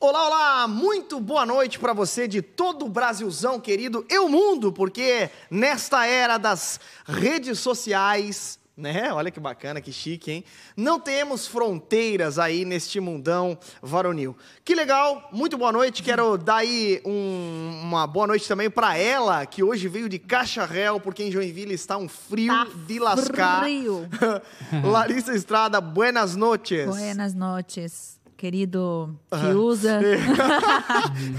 Olá, olá! Muito boa noite para você de todo o Brasilzão querido e o mundo, porque nesta era das redes sociais, né? Olha que bacana, que chique, hein? Não temos fronteiras aí neste mundão varonil. Que legal, muito boa noite. Quero dar aí um- uma boa noite também para ela, que hoje veio de Cacharel, porque em Joinville está um frio Tá de lascar. frio. Larissa Estrada, buenas noches. Buenas noches, querido que usa.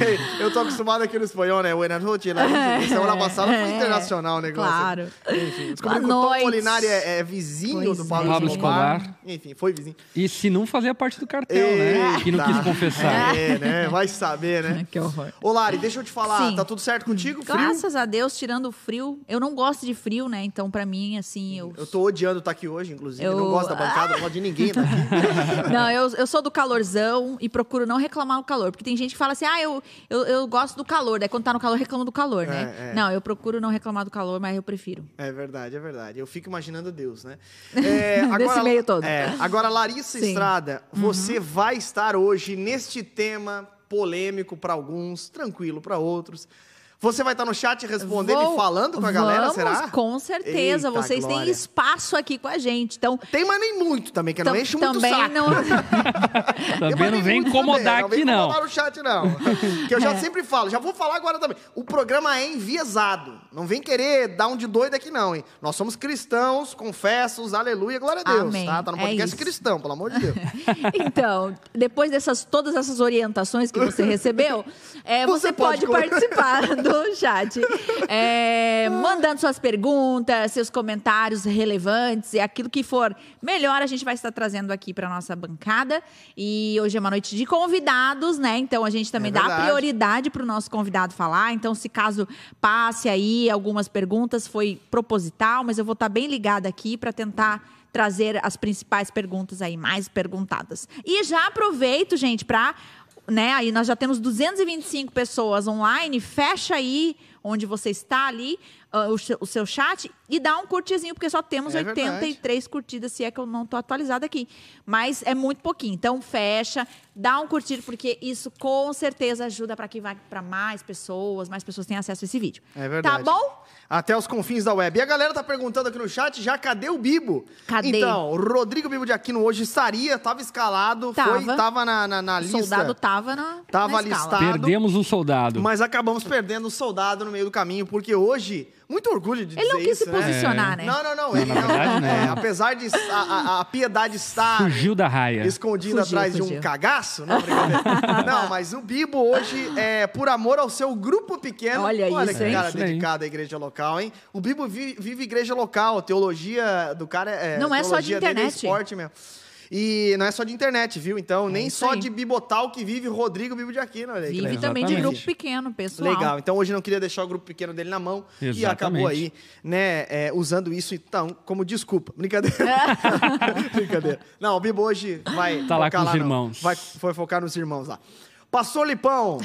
Ei, eu tô acostumado aqui no espanhol, né? Buenas noches. Né? Semana passada foi É, internacional o negócio. claro. Enfim, descobri Boa que o Tom noite. Molinari é, é vizinho Pois do é. Pablo, Pablo Escobar. Escobar. Enfim, foi vizinho. E se não fazia parte do cartel, né? Que não Eita. quis confessar. É, né? Vai saber, né? que horror. Ô, Lari, deixa eu te falar. Sim. Tá tudo certo contigo? Frio? Graças a Deus, tirando o frio. Eu não gosto de frio, né? Então, pra mim, assim, eu. Eu tô odiando estar aqui hoje, inclusive. Eu- Não gosto da bancada, não gosto de ninguém tá aqui. Não, eu, eu sou do calorzão e procuro não reclamar do calor. Porque tem gente que fala assim, ah, eu, eu, eu gosto do calor. Daí quando tá no calor, reclama do calor, né? É, é. Não, eu procuro não reclamar do calor, mas eu prefiro. É verdade, é verdade. Eu fico imaginando Deus, né? É, Desse meio todo. é, agora, Larissa Sim. Uhum. Estrada, você vai estar hoje neste tema polêmico para alguns, tranquilo para outros. Você vai estar no chat respondendo Vou- e falando com a galera, Vamos, será? Com certeza. Eita, Vocês glória. têm espaço aqui com a gente. Então, Tem, mas nem muito também, que não enche muito o também saco. não. Também não vem incomodar também, aqui, vem não. incomodar no chat, não. que eu já É. sempre falo, já vou falar agora também. O programa é enviesado. Não vem querer dar um de doido aqui, não, hein? Nós somos cristãos, confessos, aleluia, glória a Deus, Amém. tá? Tá no É podcast isso. cristão, pelo amor de Deus. Então, depois dessas todas essas orientações que você recebeu, é, Você você, pode pode, participar do chat, é, mandando suas perguntas, seus comentários relevantes e aquilo que for melhor a gente vai estar trazendo aqui para nossa bancada. E hoje é uma noite de convidados, né? Então a gente também É dá prioridade para o nosso convidado falar. Então, se caso passe aí algumas perguntas, foi proposital, mas eu vou estar bem ligada aqui para tentar trazer as principais perguntas aí mais perguntadas. E já aproveito, gente, para né, aí nós já temos 225 pessoas online, fecha aí onde você está ali ah, o, seu- o seu chat e dá um curtizinho, porque só temos É verdade. 83 curtidas, se é que eu não tô atualizada aqui. Mas é muito pouquinho. Então fecha, dá um curtir, porque isso com certeza ajuda para que vá para mais pessoas, mais pessoas tenham acesso a esse vídeo. É verdade. Tá bom? Até os confins da web. E a galera tá perguntando aqui no chat já, cadê o Bibo? Cadê? Então, o Rodrigo Bibo de Aquino hoje estaria, tava escalado, Tava. foi, tava na, na, na O lista. soldado tava na, Tava na listado. Perdemos um soldado. Mas acabamos perdendo o soldado no meio do caminho, porque hoje, muito orgulho de Ele não dizer quis isso, se né? posicionar, né? Não, não, não. Não, ele não. verdade, É, não. apesar de a, a- a piedade estar Fugiu da raia. escondida Fugiu, atrás de um fugiu. cagaço, não, não, mas o Bibo hoje é por amor ao seu grupo pequeno. Olha isso, que hein? cara Isso aí. dedicado à igreja local, hein? O Bibo vi- vive igreja local, teologia do cara é Não é só de dele é internet. esporte mesmo. E não é só de internet, viu? Então, nem É isso só aí. de Bibotal que vive Rodrigo Bibo de Aquino. Olha aí, que Vive também de grupo pequeno, pessoal. Legal, então hoje não queria deixar o grupo pequeno dele na mão e Exatamente. acabou aí, né, é, usando isso então como desculpa. Brincadeira. Brincadeira. Não, o Bibo hoje vai Tá lá focar com os no- irmãos. vai foi focar nos irmãos lá. Pastor Lipão,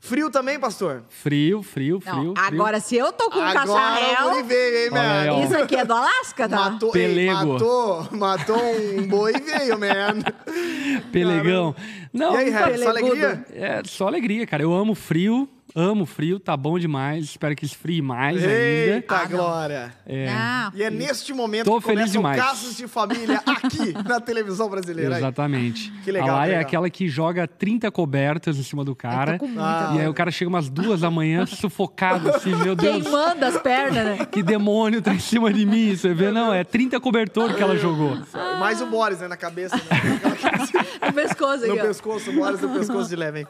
frio também, pastor? Frio, frio, Não, frio. frio. agora, se eu tô com um cacharel, veio, hein, Olha aí, man? ó. isso aqui é do Alasca, tá? Matou, ei, Pelego. matou, matou um boi e veio, man. Pelegão. Não, E aí, cara, Rex, só alegria? é só alegria, cara. Eu amo frio, amo frio, tá bom demais. Espero que esfrie mais ainda. Eita, Ah, não. glória. É, Não. E é neste momento Tô que feliz começam demais. casos de família aqui na televisão brasileira. aí. Exatamente. Que legal, A Laia é legal. aquela que joga 30 cobertas em cima do cara. Eu tô com muita Ah. E aí o cara chega umas duas da manhã sufocado, assim, meu Deus. Queimando as pernas, né? Que demônio tá em cima de mim? Você vê, não, é 30 cobertor que ela jogou. Mais o Boris, né, na cabeça. Né? No pescoço No aqui, ó. Pescoço, Boris no pescoço de leve, hein?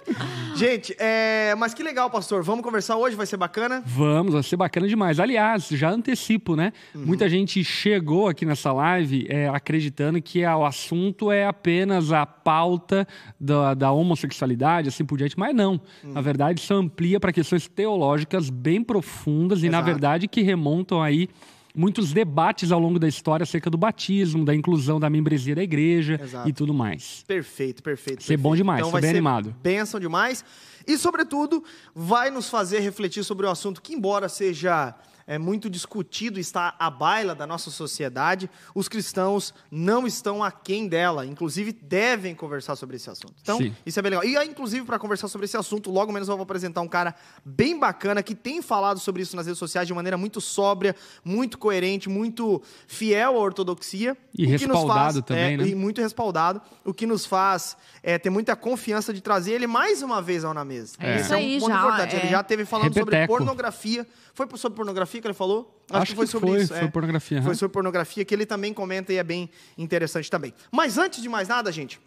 Gente, é... mas que legal, pastor. Vamos conversar hoje, vai ser bacana? Vamos, vai ser bacana demais. Aliás, já antecipo, né? Uhum. Muita gente chegou aqui nessa live é, acreditando que a- o assunto é apenas a pauta da, da homossexualidade, assim por diante, mas não. Uhum. Na verdade, isso amplia para questões teológicas bem profundas e, na verdade, que remontam aí muitos debates ao longo da história acerca do batismo, da inclusão da membresia da igreja Exato. e tudo mais. Perfeito, perfeito. Ser bom perfeito. demais, então ser vai bem ser animado. Bênção demais. E, sobretudo, vai nos fazer refletir sobre o assunto que, embora seja é muito discutido, está à baila da nossa sociedade, os cristãos não estão aquém dela, inclusive devem conversar sobre esse assunto. Então, Sim. isso é bem legal. E, aí, inclusive, para conversar sobre esse assunto, logo menos eu vou apresentar um cara bem bacana que tem falado sobre isso nas redes sociais de maneira muito sóbria, muito coerente, muito fiel à ortodoxia. E o que nos respaldado faz- também, é, né? E muito respaldado, o que nos faz é, ter muita confiança de trazer ele mais uma vez ao Na Mesa. É Esse isso aí, um ponto já, importante. é. Ele já teve falando sobre Repeteco. pornografia. Foi sobre pornografia que ele falou? Acho que foi, foi pornografia, Foi aham. sobre pornografia, que ele também comenta e é bem interessante também. Mas antes de mais nada, gente,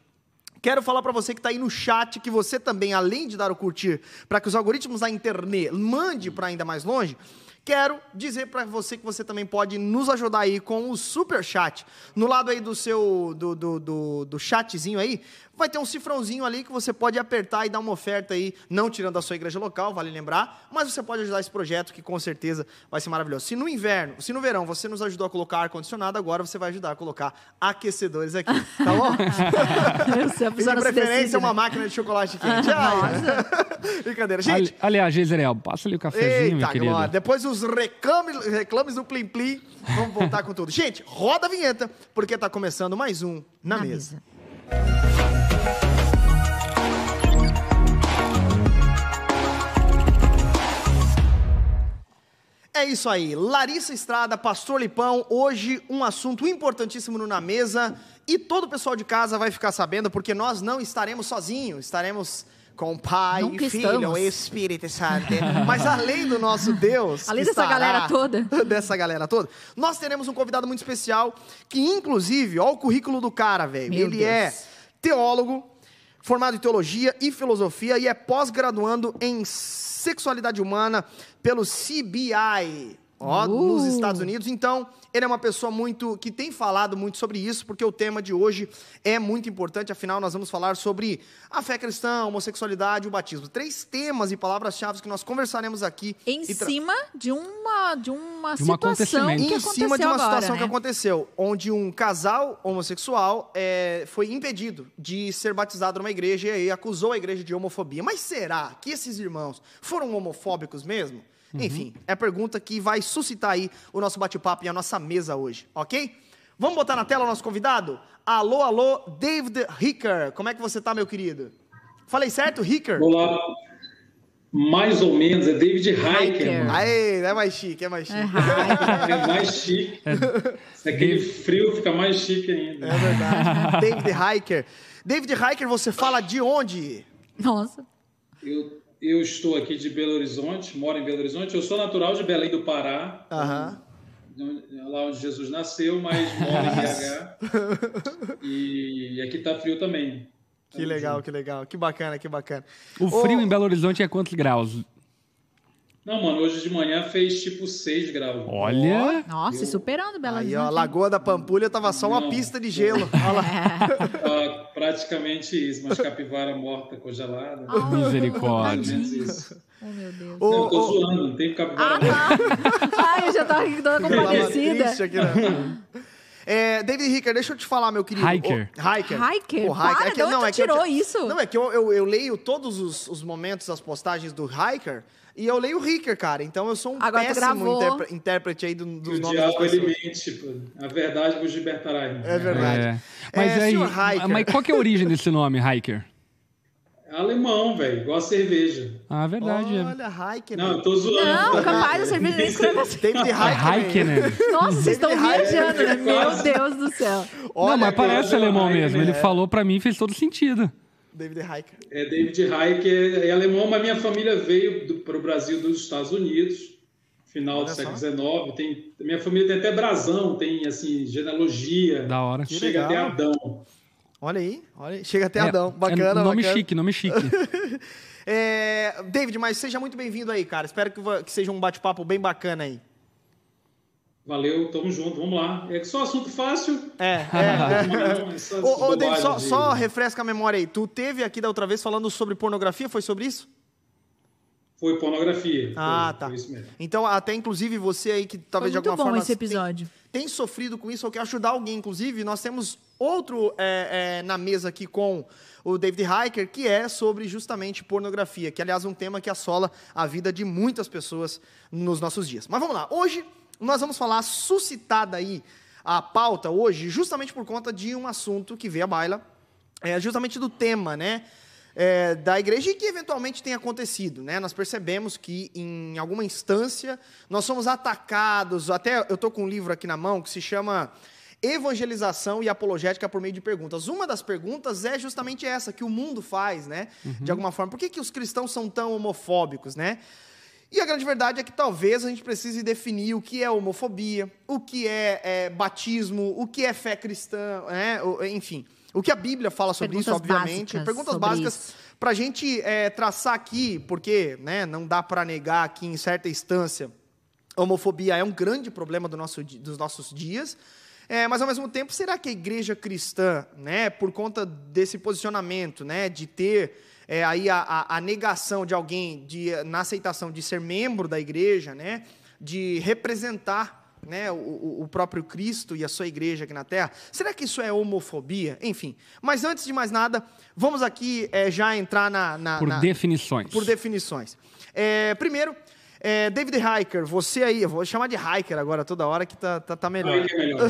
Quero falar para você que está aí no chat que você também, além de dar o curtir, para que os algoritmos da internet mande para ainda mais longe, quero dizer para você que você também pode nos ajudar aí com o super chat. No lado aí do seu do, do, do, do chatzinho aí, vai ter um cifrãozinho ali que você pode apertar e dar uma oferta aí, não tirando da sua igreja local, vale lembrar, mas você pode ajudar esse projeto que com certeza vai ser maravilhoso. Se no inverno, se no verão você nos ajudou a colocar ar condicionado, agora você vai ajudar a colocar aquecedores aqui, tá bom? Se a pessoa de preferência, decide, uma né? máquina de chocolate quente. Ai, Brincadeira. Gente, Ali- aliás, Jezreel, passa ali o cafezinho, meu eita, querido. glória. Depois dos reclames, reclames do Plim Plim, vamos voltar com tudo. Gente, roda a vinheta, porque tá começando mais um Na, Na mesa. mesa. É isso aí. Larissa Estrada, Pastor Lipão, hoje um assunto importantíssimo no Na Mesa. E todo o pessoal de casa vai ficar sabendo, porque nós não estaremos sozinhos, estaremos com Pai, Nunca Filho estamos. Espírito Santo. Mas além do nosso Deus. Além dessa estará- galera toda. dessa galera toda, nós teremos um convidado muito especial, que inclusive, ó o currículo do cara, velho. Ele Deus. é teólogo, formado em teologia e filosofia e é pós-graduando em sexualidade humana pelo CBI, ó, Uh. nos Estados Unidos. Então, ele é uma pessoa muito que tem falado muito sobre isso, porque o tema de hoje é muito importante. Afinal, nós vamos falar sobre a fé cristã, a homossexualidade e o batismo. Três temas e palavras-chave que nós conversaremos aqui. Em cima de uma, de uma De um situação que em aconteceu cima de uma agora, situação que né? aconteceu, onde um casal homossexual é, foi impedido de ser batizado numa igreja e aí acusou a igreja de homofobia. Mas será que esses irmãos foram homofóbicos mesmo? Uhum. Enfim, é a pergunta que vai suscitar aí o nosso bate-papo e a nossa mesa hoje, ok? Vamos botar na tela o nosso convidado? Alô, alô, David Hicker. Como é que você tá, meu querido? Falei certo, Hicker? Olá, mais ou menos, é David Hiker. Aê, é mais chique, é mais chique. É, É mais chique. Se aquele frio fica mais chique ainda. É verdade. David Hiker. David Hiker, você fala de onde? Nossa. Eu, eu estou aqui de Belo Horizonte, moro em Belo Horizonte. Eu sou natural de Belém do Pará, Aham. lá onde Jesus nasceu, mas moro em BH. E aqui tá frio também. Que legal, que legal. Que bacana, que bacana. O frio Ô, em Belo Horizonte é quantos graus? Não, mano, hoje de manhã fez tipo 6 graus. Olha, Nossa, e superando Bela Aí, ó, a Horizonte. Lagoa da Pampulha tava só uma Não. pista de gelo. Olha lá. Tá praticamente isso, mas capivara morta, congelada. Ou misericórdia. isso. Oh, meu Deus. Ô, Não, eu tô ô, zoando, não tem capivara Ah, morta. tá. Ai, eu já tava toda compadecida. triste aqui, né? É, David Hicker, deixa eu te falar, meu querido. Hiker. Ô, Hiker. Hiker? Ô, Para, de onde tu é que eu tirou te- isso? Não, é que eu, eu, eu leio todos os, os momentos, as postagens do Hiker, e eu leio o Hicker, cara. Então eu sou um Agora péssimo gravou. interpre- intérprete aí do- dos o nomes das diabo ele mente, pô. A verdade vos libertará. É verdade. É. Mas É, aí, mas qual que é a origem desse nome, Hiker? É alemão, velho, igual a cerveja. Ah, verdade. é. Olha, Hiker. Não, eu tô zoando. Não, tá? capaz, a cerveja nem escreve assim. É Hiker. Hiker, né? Nossa, vocês estão viajando, né? Meu. Deus do céu. Olha não, mas parece alemão mesmo. Ele falou pra mim e fez todo sentido. David Hiker. É David Hiker, é alemão, mas minha família veio para o Brasil dos Estados Unidos, final Olha do século. XIX. Tem, minha família tem até brasão, tem assim genealogia, Da hora. Que chega legal. até Adão. Olha aí, olha aí. Chega até É, Adão. Bacana, é nome bacana. chique, nome chique. É, David, mas seja muito bem-vindo aí, cara. Espero que, que seja um bate-papo bem bacana aí. Valeu, tamo junto, vamos lá. É só assunto fácil. É, é. Essa Ô, ô David, só, de- só refresca a memória aí. Tu teve aqui da outra vez falando sobre pornografia, foi sobre isso? Foi pornografia. Ah, foi, tá. Foi isso mesmo. Então, até inclusive você aí que Foi talvez de muito alguma bom forma esse episódio. tem sofrido com isso ou quer ajudar alguém. Inclusive, nós temos outro é, é, na mesa aqui com o David Hiker, que é sobre justamente pornografia, que aliás é um tema que assola a vida de muitas pessoas nos nossos dias. Mas vamos lá, hoje nós vamos falar suscitada aí a pauta hoje, justamente por conta de um assunto que veio à baila, é, justamente do tema, né? É, da igreja e que eventualmente tem acontecido. Né? Nós percebemos que, em alguma instância, nós somos atacados. Até eu estou com um livro aqui na mão que se chama Evangelização e Apologética por meio de perguntas. Uma das perguntas é justamente essa que o mundo faz, né? Uhum. De alguma forma. Por que, que os cristãos são tão homofóbicos, né? E a grande verdade é que talvez a gente precise definir o que é homofobia, o que é, é batismo, o que é fé cristã, né? enfim. O que a Bíblia fala sobre Perguntas isso, obviamente. Perguntas básicas para a gente é, traçar aqui, porque né, não dá para negar que, em certa instância, a homofobia é um grande problema do nosso, dos nossos dias. É, mas, ao mesmo tempo, será que a igreja cristã, né, por conta desse posicionamento, né, de ter é, aí a, a, a, negação de alguém de, na aceitação de ser membro da igreja, né, de representar né, o, o, próprio Cristo e a sua igreja aqui na Terra. Será que isso é homofobia? Enfim. Mas antes de mais nada, vamos aqui é, já entrar na, na por na, definições. Por definições. É, primeiro, é, David Hiker, você aí, eu vou chamar de Hiker agora toda hora que tá, tá, tá melhor. É melhor.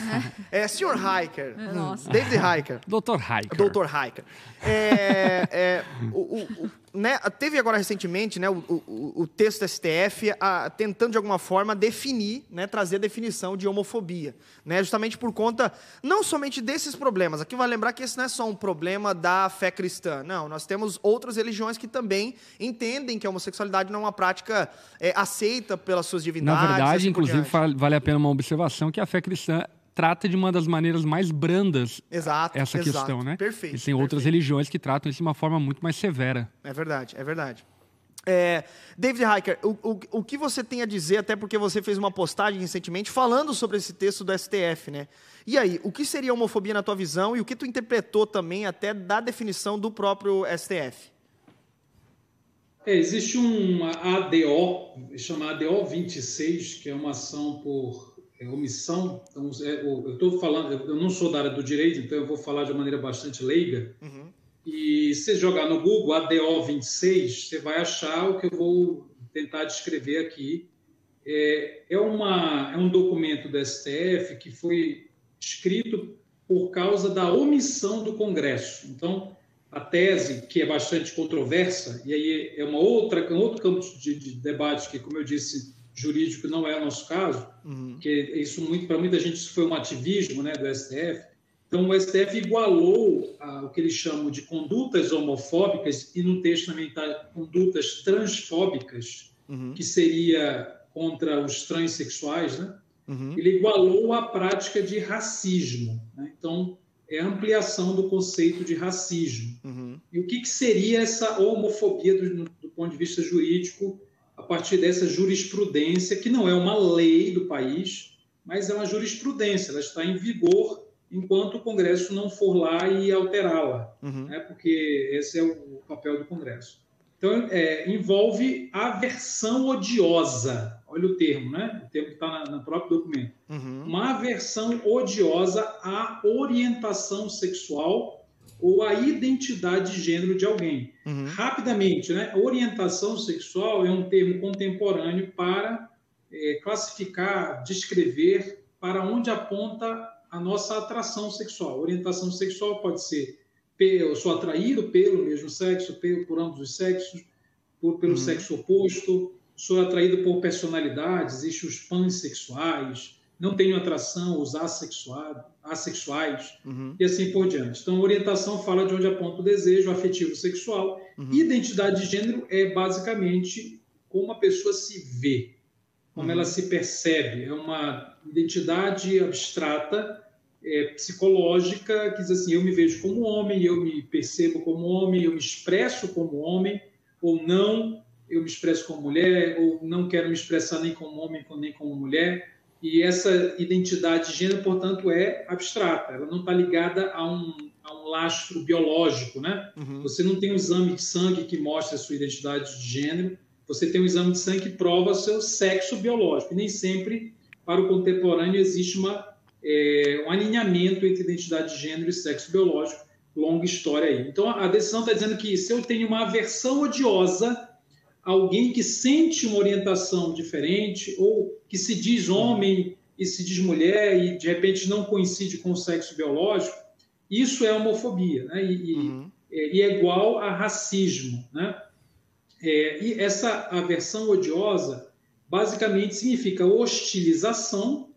é, Sr. Hiker. Nossa. David Hiker. Doutor Hiker. Doutor Hiker. É, é, o, o, né, teve agora recentemente né, o, o, o texto do STF a, tentando de alguma forma definir, né, trazer a definição de homofobia, né, justamente por conta não somente desses problemas. Aqui vai lembrar que esse não é só um problema da fé cristã, não. Nós temos outras religiões que também entendem que a homossexualidade não é uma prática é, aceita pelas suas divindades. Na verdade, assim inclusive, vale a pena uma observação que a fé cristã trata de uma das maneiras mais brandas exato, essa exato. questão, né? Perfeito. E tem perfeito. outras religiões que tratam isso de uma forma muito mais severa. É verdade, é verdade. É, David Hiker, o, o, o que você tem a dizer, até porque você fez uma postagem recentemente falando sobre esse texto do STF, né? E aí, o que seria homofobia na tua visão e o que tu interpretou também até da definição do próprio STF? É, existe uma ADO, chamada ADO 26, que é uma ação por omissão. Então, é, eu estou falando, eu não sou da área do direito, então eu vou falar de uma maneira bastante leiga. Uhum. E se jogar no Google ADO 26, você vai achar o que eu vou tentar descrever aqui. É, é, uma, é um documento do STF que foi escrito por causa da omissão do Congresso. Então, a tese, que é bastante controversa, e aí é uma outra, um outro campo de, de debate que, como eu disse, jurídico não é o nosso caso, uhum. que isso muito para muita gente isso foi um ativismo, né, do STF. Então o STF igualou a, o que eles chamam de condutas homofóbicas e no texto também está condutas transfóbicas, uhum. que seria contra os transexuais, né? Uhum. Ele igualou a prática de racismo. Né? Então é a ampliação do conceito de racismo. Uhum. E o que, que, seria essa homofobia do, do ponto de vista jurídico? A partir dessa jurisprudência, que não é uma lei do país, mas é uma jurisprudência, ela está em vigor enquanto o Congresso não for lá e alterá-la, uhum. né? porque esse é o papel do Congresso. Então, é, envolve aversão odiosa, olha o termo, né? o termo que está no próprio documento. Uhum. Uma aversão odiosa à orientação sexual ou a identidade de gênero de alguém. Uhum. Rapidamente, né? orientação sexual é um termo contemporâneo para é, classificar, descrever para onde aponta a nossa atração sexual. Orientação sexual pode ser eu sou atraído pelo mesmo sexo, pelo, por ambos os sexos, por, pelo uhum. sexo oposto, sou atraído por personalidades, existem os pansexuais, não tenho atração aos assexuais uhum. e assim por diante. Então, orientação fala de onde aponta o desejo afetivo sexual. Uhum. Identidade de gênero é basicamente como a pessoa se vê, como uhum. ela se percebe. É uma identidade abstrata, é, psicológica, que diz assim: eu me vejo como homem, eu me percebo como homem, eu me expresso como homem, ou não, eu me expresso como mulher, ou não quero me expressar nem como homem nem como mulher e essa identidade de gênero, portanto, é abstrata, ela não está ligada a um, a um lastro biológico, né? Uhum. Você não tem um exame de sangue que mostra a sua identidade de gênero, você tem um exame de sangue que prova seu sexo biológico, e nem sempre para o contemporâneo existe uma, é, um alinhamento entre identidade de gênero e sexo biológico, longa história aí. Então a decisão está dizendo que se eu tenho uma aversão odiosa, alguém que sente uma orientação diferente ou que se diz homem e se diz mulher e de repente não coincide com o sexo biológico, isso é homofobia, né? E, uhum. e, e é igual a racismo, né? É, e essa aversão odiosa basicamente significa hostilização,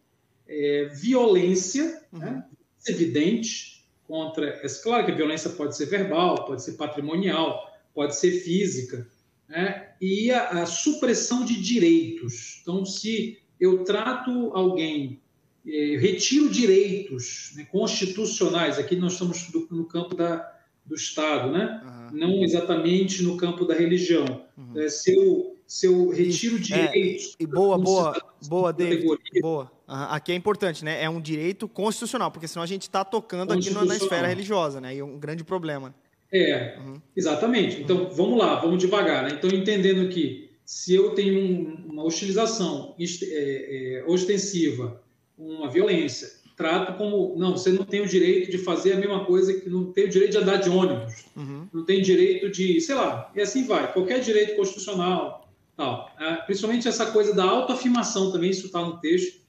é, violência, uhum. né? evidente contra. É claro que a violência pode ser verbal, pode ser patrimonial, pode ser física, né? e a, a supressão de direitos. Então, se eu trato alguém, é, retiro direitos né, constitucionais, aqui nós estamos no campo da, do Estado, né? Uhum. não exatamente no campo da religião. Uhum. É, se, eu, se eu retiro direitos. É, e boa, boa, boa, David. Boa. Uhum. Aqui é importante, né? É um direito constitucional, porque senão a gente está tocando aqui na, na esfera religiosa, né? E é um grande problema. É, uhum. exatamente. Então, vamos lá, vamos devagar. Né? Então, entendendo que se eu tenho um, uma hostilização é, é, ostensiva, uma violência, trato como, não, você não tem o direito de fazer a mesma coisa, que não tem o direito de andar de ônibus, uhum. não tem direito de, sei lá, e assim vai, qualquer direito constitucional, tal. Ah, principalmente essa coisa da autoafirmação também, isso está no texto,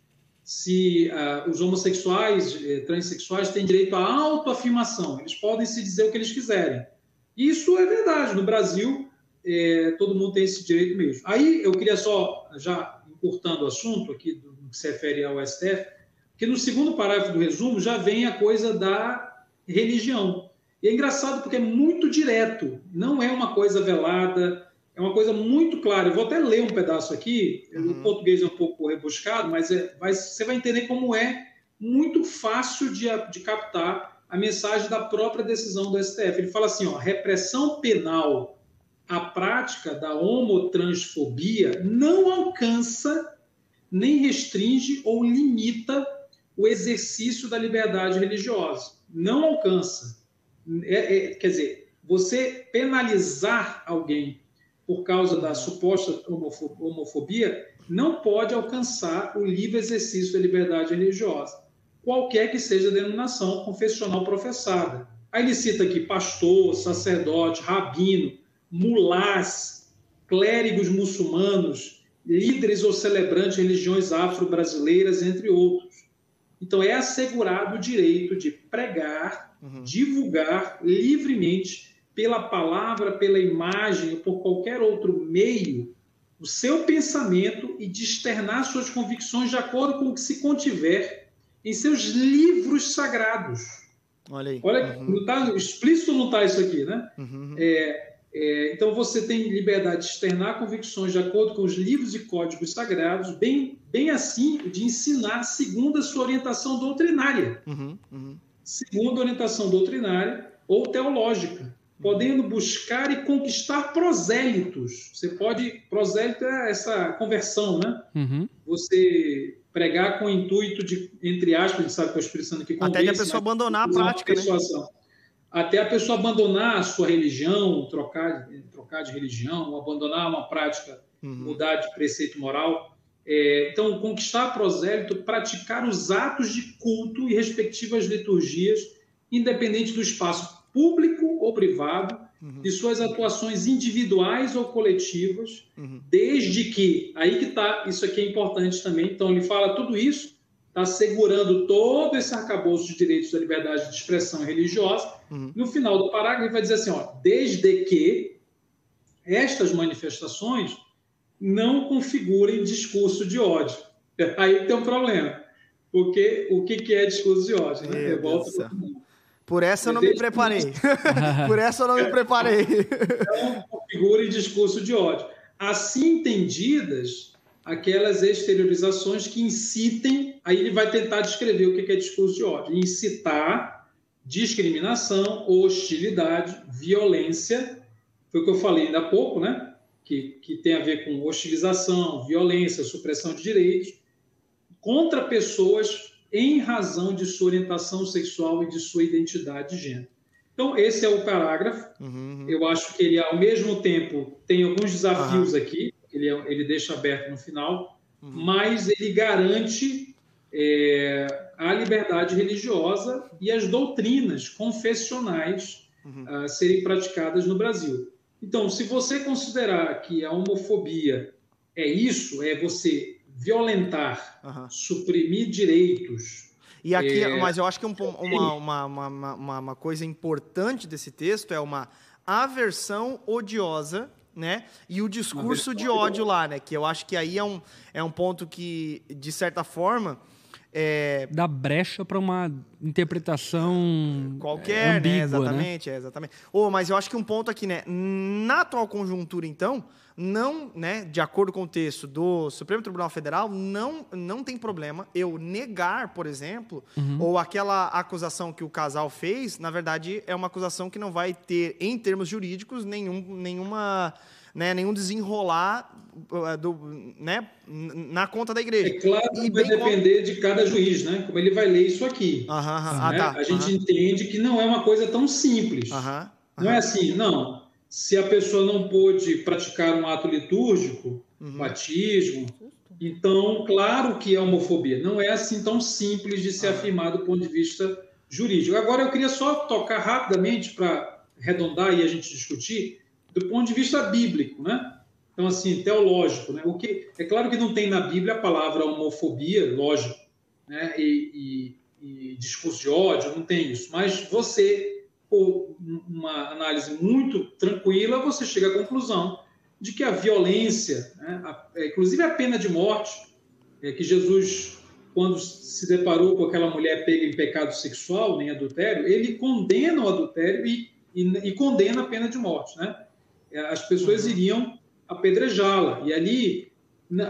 se uh, os homossexuais, eh, transexuais têm direito à autoafirmação, eles podem se dizer o que eles quiserem. Isso é verdade, no Brasil eh, todo mundo tem esse direito mesmo. Aí eu queria só, já encurtando o assunto aqui, do, do que se refere ao STF, que no segundo parágrafo do resumo já vem a coisa da religião. E é engraçado porque é muito direto, não é uma coisa velada, é uma coisa muito clara. Eu vou até ler um pedaço aqui, uhum. o português é um pouco rebuscado, mas é, vai, você vai entender como é muito fácil de, de captar a mensagem da própria decisão do STF. Ele fala assim: ó, repressão penal à prática da homotransfobia não alcança, nem restringe ou limita o exercício da liberdade religiosa. Não alcança. É, é, quer dizer, você penalizar alguém por causa da suposta homofobia, não pode alcançar o livre exercício da liberdade religiosa, qualquer que seja a denominação confessional professada. Aí ele cita aqui pastor, sacerdote, rabino, mulás, clérigos muçulmanos, líderes ou celebrantes de religiões afro-brasileiras, entre outros. Então, é assegurado o direito de pregar, uhum. divulgar livremente pela palavra, pela imagem, ou por qualquer outro meio, o seu pensamento e de externar suas convicções de acordo com o que se contiver em seus livros sagrados. Olha aí. Olha, uhum. não tá, explícito não está isso aqui, né? Uhum. É, é, então você tem liberdade de externar convicções de acordo com os livros e códigos sagrados, bem, bem assim de ensinar segundo a sua orientação doutrinária. Uhum. uhum. Segundo a orientação doutrinária ou teológica podendo buscar e conquistar prosélitos. Você pode. Prosélito é essa conversão, né? Uhum. Você pregar com o intuito de, entre aspas, a gente sabe que o Espírito Santo que convence, Até a pessoa abandonar a prática, né? Até a pessoa abandonar a sua religião, trocar, trocar de religião, abandonar uma prática, uhum. mudar de preceito moral. É, então, conquistar prosélito, praticar os atos de culto e respectivas liturgias, independente do espaço público ou privado, uhum. de suas atuações individuais ou coletivas, uhum. desde que, aí que está, isso aqui é importante também, então ele fala tudo isso, está assegurando todo esse arcabouço de direitos da liberdade de expressão religiosa, uhum. no final do parágrafo ele vai dizer assim, ó, desde que estas manifestações não configurem discurso de ódio. Aí tem um problema, porque o que é discurso de ódio? Né? Revolta por essa eu não me preparei. Por essa eu não me preparei. Então, configura em discurso de ódio. Assim entendidas, aquelas exteriorizações que incitem, aí ele vai tentar descrever o que é discurso de ódio. Incitar discriminação, hostilidade, violência, foi o que eu falei ainda há pouco, né? Que, que tem a ver com hostilização, violência, supressão de direitos, contra pessoas em razão de sua orientação sexual e de sua identidade de gênero. Então, esse é o parágrafo. Uhum, uhum. Eu acho que ele, ao mesmo tempo, tem alguns desafios uhum. aqui, ele, é, ele deixa aberto no final, mas ele garante é, a liberdade religiosa e as doutrinas confessionais uhum. a serem praticadas no Brasil. Então, se você considerar que a homofobia é isso, é você violentar, uhum. suprimir direitos. E aqui, é... mas eu acho que um, uma, uma, uma, uma, coisa importante desse texto é uma aversão odiosa, né? E o discurso de ódio lá, né? Que eu acho que aí é um, é um ponto que, de certa forma, é... Dá brecha para uma interpretação qualquer, ambígua, né? Exatamente, né? É, exatamente. Oh, mas eu acho que um ponto aqui, né? Na atual conjuntura, então, não, né, de acordo com o texto do Supremo Tribunal Federal, não, não tem problema eu negar, por exemplo, uhum. ou aquela acusação que o casal fez, na verdade, é uma acusação que não vai ter, em termos jurídicos, nenhum, nenhuma né, nenhum desenrolar uh, do, né, na conta da igreja. É claro que vai depender como... de cada juiz, né? Como ele vai ler isso aqui. Uhum, uhum. Ah, né? tá. A gente entende que não é uma coisa tão simples. Não é assim, não. Se a pessoa não pôde praticar um ato litúrgico, uhum. batismo, então, claro que é homofobia. Não é assim tão simples de ser afirmado do ponto de vista jurídico. Agora, eu queria só tocar rapidamente para arredondar e a gente discutir do ponto de vista bíblico, né? Então, assim, teológico, né? O que, é claro que não tem na Bíblia a palavra homofobia, lógico, né? E, e, e discurso de ódio, não tem isso. Mas você, por uma análise muito tranquila, você chega à conclusão de que a violência, né? a, é, inclusive a pena de morte, é, que Jesus, quando se deparou com aquela mulher pega em pecado sexual, nem adultério, ele condena o adultério e, e, e condena a pena de morte, né? É, as pessoas uhum. iriam apedrejá-la. E ali,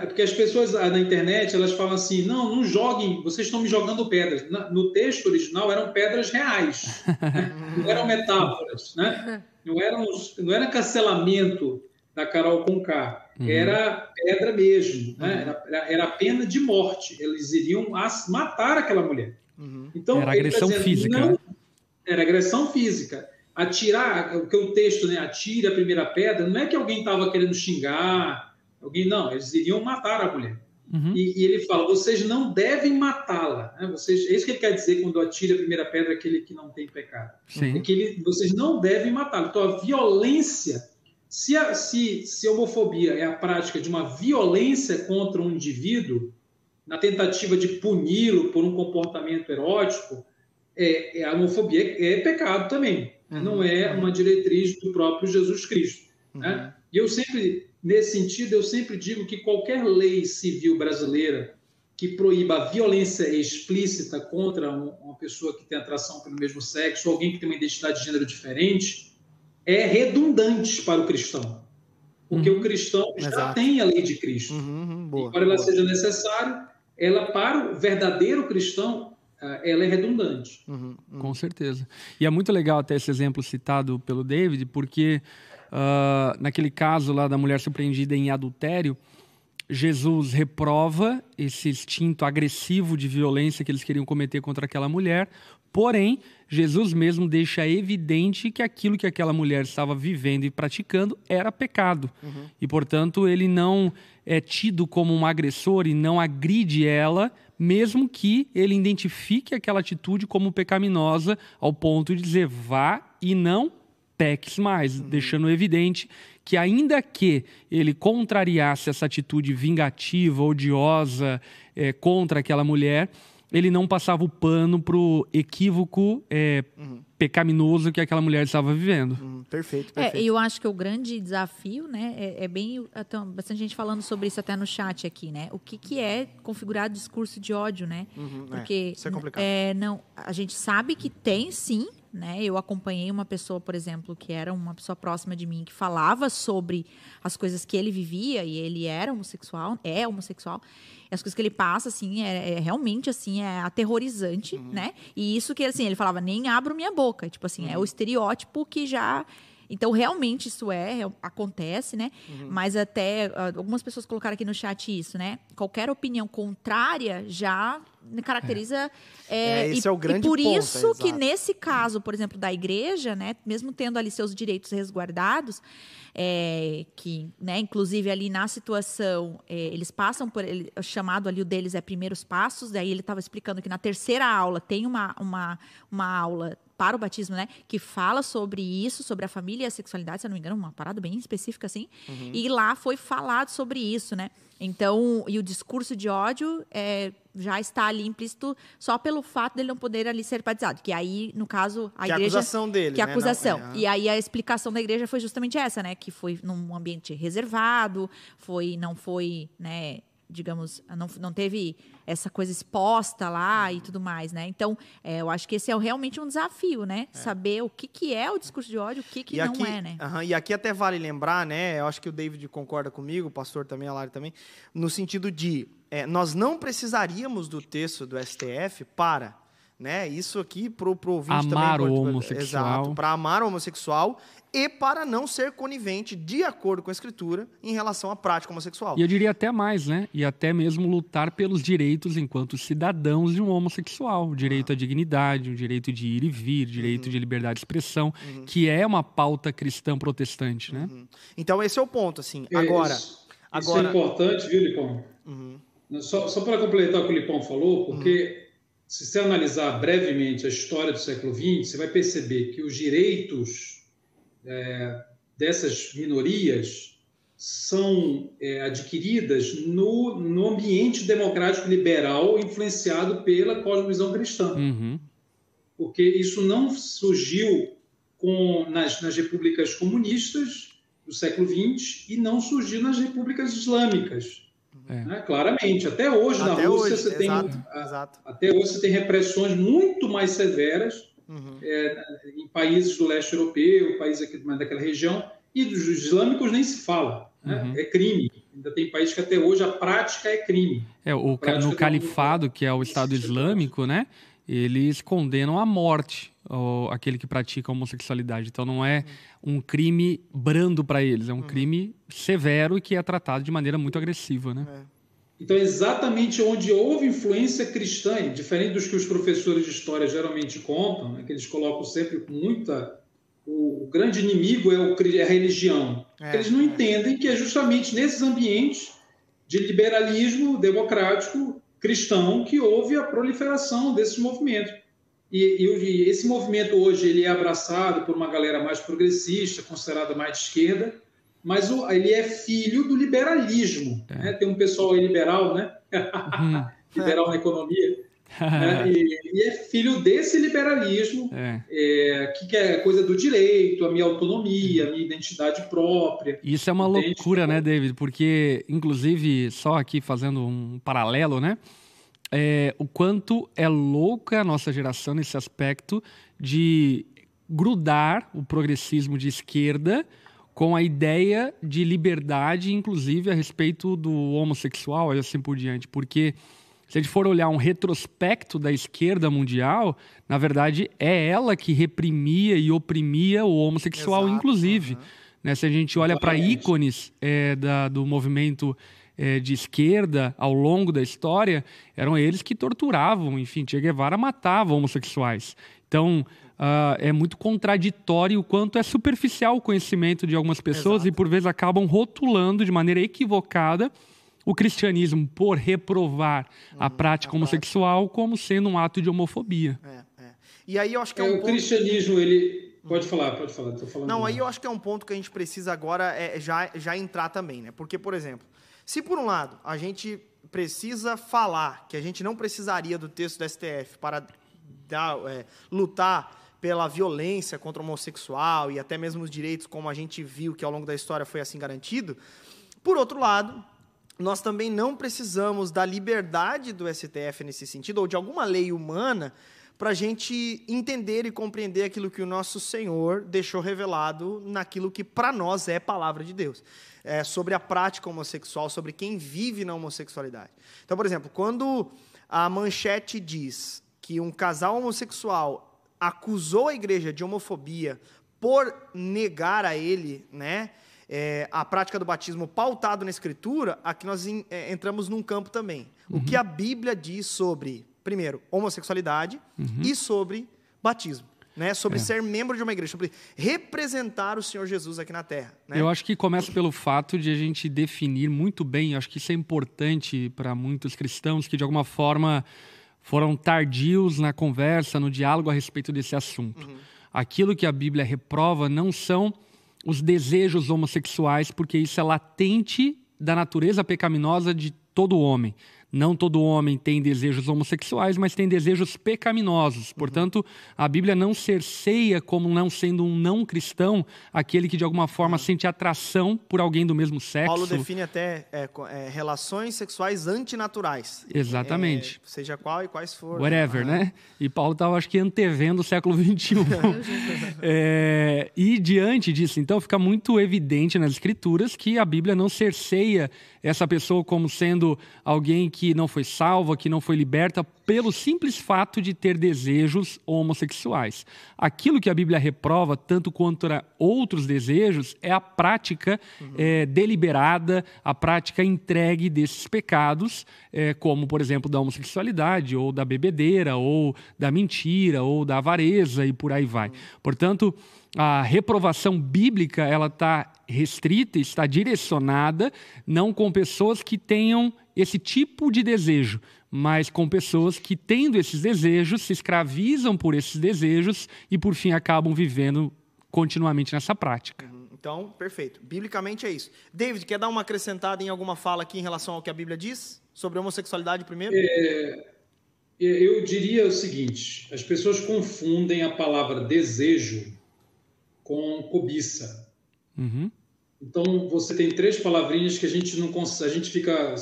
porque as pessoas na internet elas falam assim: não, não joguem, vocês estão me jogando pedras. No texto original eram pedras reais, né? não eram metáforas, né? não, eram, não era cancelamento da Carol Conká, uhum. era pedra mesmo, né? era, era pena de morte. Eles iriam matar aquela mulher. Uhum. Então, era agressão tá dizendo, física. Não, né? era agressão física atirar, o que o texto, né, atire a primeira pedra, não é que alguém estava querendo xingar, alguém não, eles iriam matar a mulher. Uhum. E, e, ele fala, vocês não devem matá-la. Né? Vocês, é isso que ele quer dizer quando atira a primeira pedra aquele que não tem pecado. Sim. É que ele, vocês não devem matá-la. Então a violência, se a, se, se a homofobia é a prática de uma violência contra um indivíduo, na tentativa de puni-lo por um comportamento erótico, é, é, a homofobia é, é pecado também uhum. não é uma diretriz do próprio Jesus Cristo. Uhum. Né? E eu sempre, nesse sentido, eu sempre digo que qualquer lei civil brasileira que proíba a violência explícita contra uma pessoa que tem atração pelo mesmo sexo, ou alguém que tem uma identidade de gênero diferente, é redundante para o cristão. Porque uhum. o cristão já Exato. tem a lei de Cristo. Uhum, uhum. boa, Embora ela boa. seja necessária, ela, para o verdadeiro cristão, ela é redundante. Uhum, uhum. Com certeza. E é muito legal até esse exemplo citado pelo David, porque uh, naquele caso lá da mulher surpreendida em adultério, Jesus reprova esse instinto agressivo de violência que eles queriam cometer contra aquela mulher, porém, Jesus mesmo deixa evidente que aquilo que aquela mulher estava vivendo e praticando era pecado. Uhum. E, portanto, ele não é tido como um agressor e não agride ela, mesmo que ele identifique aquela atitude como pecaminosa, ao ponto de dizer vá e não peques mais, uhum. deixando evidente que, ainda que ele contrariasse essa atitude vingativa, odiosa é, contra aquela mulher, ele não passava o pano para o equívoco é, uhum. pecaminoso que aquela mulher estava vivendo. Uhum. Perfeito, perfeito. É, eu acho que o grande desafio, né, é, é bem, então, bastante gente falando sobre isso até no chat aqui, né? O que, que é configurar discurso de ódio, né? Uhum, é, Porque isso é complicado. É, não, a gente sabe que tem, sim, né? Eu acompanhei uma pessoa, por exemplo, que era uma pessoa próxima de mim, que falava sobre as coisas que ele vivia e ele era homossexual, é homossexual. E as coisas que ele passa, assim, é, é realmente, assim, é aterrorizante, uhum. né? E isso que, assim, ele falava, nem abro minha boca. Tipo assim, uhum. é o uhum. estereótipo que já... Então, realmente, isso é, é acontece, né? Uhum. Mas até, algumas pessoas colocaram aqui no chat isso, né? Qualquer opinião contrária já caracteriza. É, é, esse e, é o grande e por ponto, isso que exato. nesse caso, por exemplo, da igreja, né, mesmo tendo ali seus direitos resguardados, é, que, né, inclusive ali na situação, é, eles passam por ele, o chamado ali o deles é primeiros passos, daí ele estava explicando que na terceira aula tem uma, uma, uma aula para o batismo, né, que fala sobre isso, sobre a família e a sexualidade, se eu não me engano, uma parada bem específica assim, e lá foi falado sobre isso, né, então, e o discurso de ódio é, já está ali implícito só pelo fato dele não poder ali ser batizado, que aí, no caso, a Que é a igreja... acusação dele, Que é né? acusação. Não, é, E aí a explicação da igreja foi justamente essa, né? Que foi num ambiente reservado, foi, não foi, né? Digamos, não, não teve essa coisa exposta lá e tudo mais, né? Então, é, eu acho que esse é realmente um desafio, né? Saber o que, que é o discurso de ódio, o que, que e não aqui, é, né? e aqui até vale lembrar, né? Eu acho que o David concorda comigo, o pastor também, a Lari também, no sentido de é, nós não precisaríamos do texto do STF para, né? Isso aqui pro, pro ouvinte Amar também é o homossexual. Exato, para amar o homossexual e para não ser conivente de acordo com a escritura em relação à prática homossexual. E eu diria até mais, né? E até mesmo lutar pelos direitos enquanto cidadãos de um homossexual. O direito à dignidade, o direito de ir e vir, o direito de liberdade de expressão, que é uma pauta cristã protestante, né? Então esse é o ponto, assim. É, Agora, Isso, agora- isso é importante, viu, Lipão? Uhum. Só, só para completar o que o Lipão falou, porque se você analisar brevemente a história do século XX, você vai perceber que os direitos é, dessas minorias são é, adquiridas no, no ambiente democrático liberal influenciado pela cosmovisão cristã Uhum. porque isso não surgiu com, nas, nas repúblicas comunistas do século XX e não surgiu nas repúblicas islâmicas. É. né? Claramente, até hoje Até na Rússia hoje, você tem exato, a- exato. até hoje você tem repressões muito mais severas Uhum. em países do leste europeu, países aqui daquela região e dos islâmicos nem se fala. né? Uhum. É crime. Ainda tem países que até hoje a prática é crime. É, o, no do- califado, que é o Estado Islâmico, né? Eles condenam à morte o- aquele que pratica homossexualidade. Então não é um crime brando para eles, é um crime severo e que é tratado de maneira muito agressiva, né? Então, exatamente onde houve influência cristã, e diferente dos que os professores de história geralmente contam, né, que eles colocam sempre com muita. O, grande inimigo é, o, é a religião. É, eles não é. entendem que é justamente nesses ambientes de liberalismo democrático cristão que houve a proliferação desses movimentos. E, e esse movimento hoje ele é abraçado por uma galera mais progressista, considerada mais de esquerda, mas o- ele é filho do liberalismo. É. né? Tem um pessoal aí liberal, né? Uhum. liberal na economia, né? e, e é filho desse liberalismo É. é, que quer coisa do direito, a minha autonomia, a minha identidade própria. Isso é uma loucura, né, David? Porque, inclusive, só aqui fazendo um paralelo, né? É, o quanto é louca a nossa geração nesse aspecto de grudar o progressismo de esquerda com a ideia de liberdade, inclusive a respeito do homossexual e assim por diante. Porque se a gente for olhar um retrospecto da esquerda mundial, na verdade é ela que reprimia e oprimia o homossexual, Exato, inclusive. aham. Né? Se a gente olha para ícones é, da- do movimento é, de esquerda ao longo da história, eram eles que torturavam, enfim, Che Guevara matava homossexuais. Então, ah, é muito contraditório o quanto é superficial o conhecimento de algumas pessoas Exato. e, por vezes, acabam rotulando de maneira equivocada o cristianismo por reprovar a prática a homossexual como sendo um ato de homofobia. É, é. E aí eu acho que é, É, um o ponto... cristianismo, ele. Pode falar, pode falar. Tô falando Não, aí eu acho que é um ponto que a gente precisa agora é, já, já entrar também, né? Porque, por exemplo, se por um lado a gente precisa falar que a gente não precisaria do texto do STF para dar, é, lutar pela violência contra o homossexual e até mesmo os direitos, como a gente viu que ao longo da história foi assim garantido, por outro lado, nós também não precisamos da liberdade do STF nesse sentido, ou de alguma lei humana, para a gente entender e compreender aquilo que o nosso Senhor deixou revelado naquilo que para nós é palavra de Deus. É, sobre a prática homossexual, sobre quem vive na homossexualidade. Então, por exemplo, quando a manchete diz que um casal homossexual acusou a igreja de homofobia por negar a ele, né, é, a prática do batismo pautado na escritura, aqui nós em- é, entramos num campo também. O que a Bíblia diz sobre primeiro, homossexualidade Uhum. e sobre batismo. Né, sobre É. ser membro de uma igreja, sobre representar o Senhor Jesus aqui na Terra. Né? Eu acho que começa pelo fato de a gente definir muito bem, acho que isso é importante para muitos cristãos que de alguma forma foram tardios na conversa, no diálogo a respeito desse assunto. Aquilo que a Bíblia reprova não são os desejos homossexuais, porque isso é latente da natureza pecaminosa de todo homem. Não todo homem tem desejos homossexuais, mas tem desejos pecaminosos. Portanto, a Bíblia não cerceia como não sendo um não cristão aquele que de alguma forma sente atração por alguém do mesmo sexo. Paulo define até é, é, relações sexuais antinaturais. Exatamente. É, seja qual e quais forem. Whatever, Ah, né? E Paulo estava, acho que, antevendo o século XXI. É, e diante disso, então, fica muito evidente nas escrituras que a Bíblia não cerceia essa pessoa como sendo alguém que não foi salva, que não foi liberta, pelo simples fato de ter desejos homossexuais. Aquilo que a Bíblia reprova, tanto quanto a outros desejos, é a prática é, deliberada, a prática entregue desses pecados, é, como, por exemplo, da homossexualidade, ou da bebedeira, ou da mentira, ou da avareza, e por aí vai. Portanto, a reprovação bíblica ela está restrita, está direcionada não com pessoas que tenham esse tipo de desejo, mas com pessoas que, tendo esses desejos, se escravizam por esses desejos e, por fim, acabam vivendo continuamente nessa prática. Então, perfeito. Biblicamente é isso. David, quer dar uma acrescentada em alguma fala aqui em relação ao que a Bíblia diz? Sobre homossexualidade primeiro? Eu diria o seguinte: as pessoas confundem a palavra desejo com cobiça. Uhum. Então você tem três palavrinhas que a gente não cons- a gente fica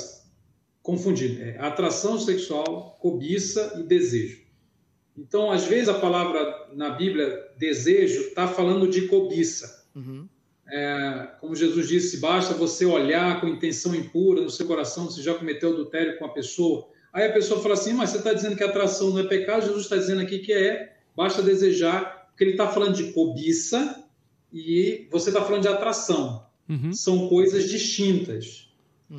confundindo: é atração sexual, cobiça e desejo. Então, às vezes a palavra na Bíblia desejo está falando de cobiça. Uhum. É, como Jesus disse, basta você olhar com intenção impura no seu coração, você já cometeu adultério com a pessoa. Aí a pessoa fala assim, mas você está dizendo que atração não é pecado, Jesus está dizendo aqui que é, basta desejar, porque ele está falando de cobiça e você está falando de atração. Uhum. São coisas distintas.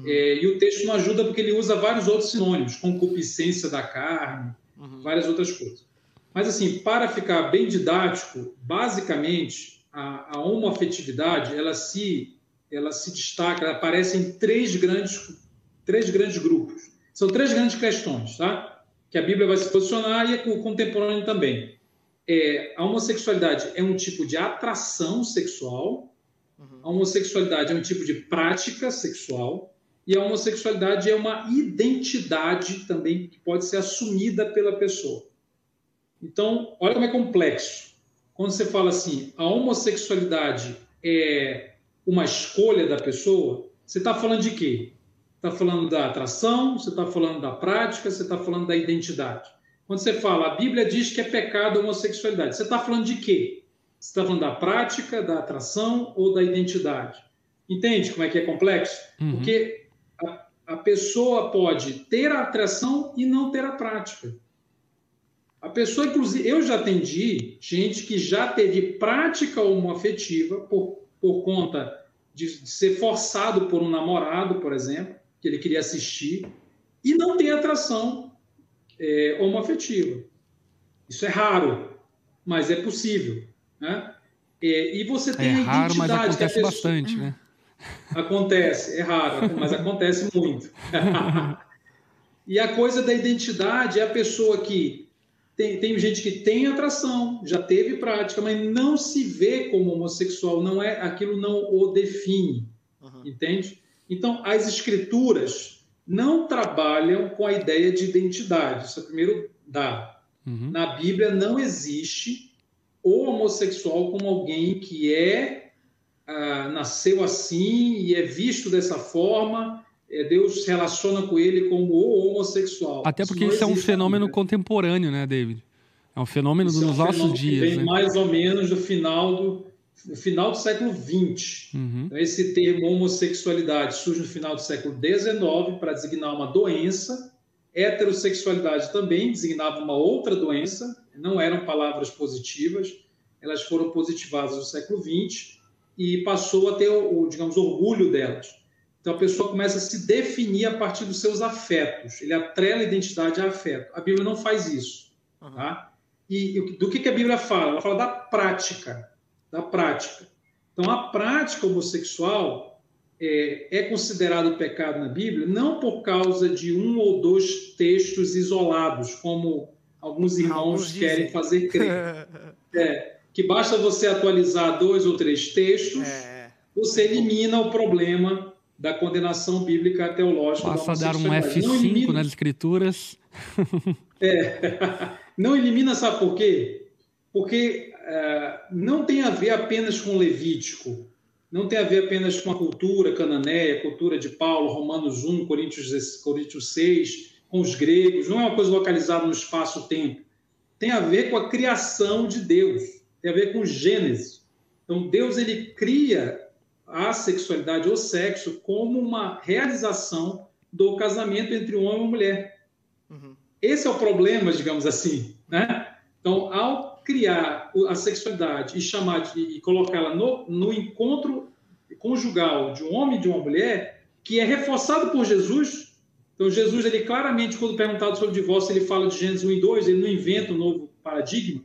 É, e o texto não ajuda porque ele usa vários outros sinônimos, concupiscência da carne, Uhum. várias outras coisas. Mas, assim, para ficar bem didático, basicamente, a, a homoafetividade, ela se, ela se destaca, ela aparece em três grandes, três grandes grupos. São três grandes questões, tá? Que a Bíblia vai se posicionar e o contemporâneo também. É, a homossexualidade é um tipo de atração sexual, a homossexualidade é um tipo de prática sexual, e a homossexualidade é uma identidade também que pode ser assumida pela pessoa. Então, olha como é complexo. Quando você fala assim, a homossexualidade é uma escolha da pessoa, você está falando de quê? Está falando da atração, você está falando da prática, você está falando da identidade. Quando você fala, a Bíblia diz que é pecado a homossexualidade, você está falando de quê? Você está falando da prática, da atração ou da identidade? Entende como é que é complexo? Uhum. Porque a, pessoa pode ter a atração e não ter a prática. A pessoa, inclusive, eu já atendi gente que já teve prática homoafetiva por, por conta de, de ser forçado por um namorado, por exemplo, que ele queria assistir, e não tem atração é, homoafetiva. Isso é raro, mas é possível. Né? É, e você tem É a raro, mas identidade que a acontece pessoa- bastante, né? Acontece, é raro, mas acontece muito. e a coisa da identidade é a pessoa que tem, tem gente que tem atração, já teve prática, mas não se vê como homossexual, não é aquilo não o define, Uhum. entende? Então, as escrituras não trabalham com a ideia de identidade. Isso é o primeiro dado. Uhum. Na Bíblia não existe o homossexual como alguém que é ah, nasceu assim e é visto dessa forma. é, Deus se relaciona com ele como o homossexual. Até porque não isso é um fenômeno contemporâneo, né, David? É um fenômeno Isso é um dos nossos fenômeno que dias, vem né? mais ou menos do final do, do final do século XX. Uhum. Então, esse termo homossexualidade surge no final do século XIX para designar uma doença. Heterossexualidade também designava uma outra doença, não eram palavras positivas, elas foram positivadas no século XX e passou a ter o, digamos, orgulho delas. Então, a pessoa começa a se definir a partir dos seus afetos. Ele atrela a identidade a afeto. A Bíblia não faz isso. Uhum. Tá? E do que, que a Bíblia fala? Ela fala da prática. Da prática. Então a prática homossexual é, é considerado pecado na Bíblia não por causa de um ou dois textos isolados, como alguns irmãos alguns querem fazer crer. é, que basta você atualizar dois ou três textos, é. você elimina o problema da condenação bíblica teológica. Passa a dar um F5 elimina... nas escrituras. É. Não elimina, sabe por quê? Porque uh, não tem a ver apenas com Levítico, não tem a ver apenas com a cultura cananeia, cultura de Paulo, Romanos 1, Coríntios, Coríntios 6, com os gregos, não é uma coisa localizada no espaço-tempo. Tem a ver com a criação de Deus, tem a ver com Gênesis. Então, Deus ele cria a sexualidade ou sexo como uma realização do casamento entre um homem e uma mulher. Uhum. Esse é o problema, digamos assim, né? Então, ao criar a sexualidade e chamar de, e colocá-la no, no encontro conjugal de um homem e de uma mulher, que é reforçado por Jesus. Então, Jesus, ele claramente, quando perguntado sobre o divórcio, ele fala de Gênesis 1 e 2, ele não inventa um novo paradigma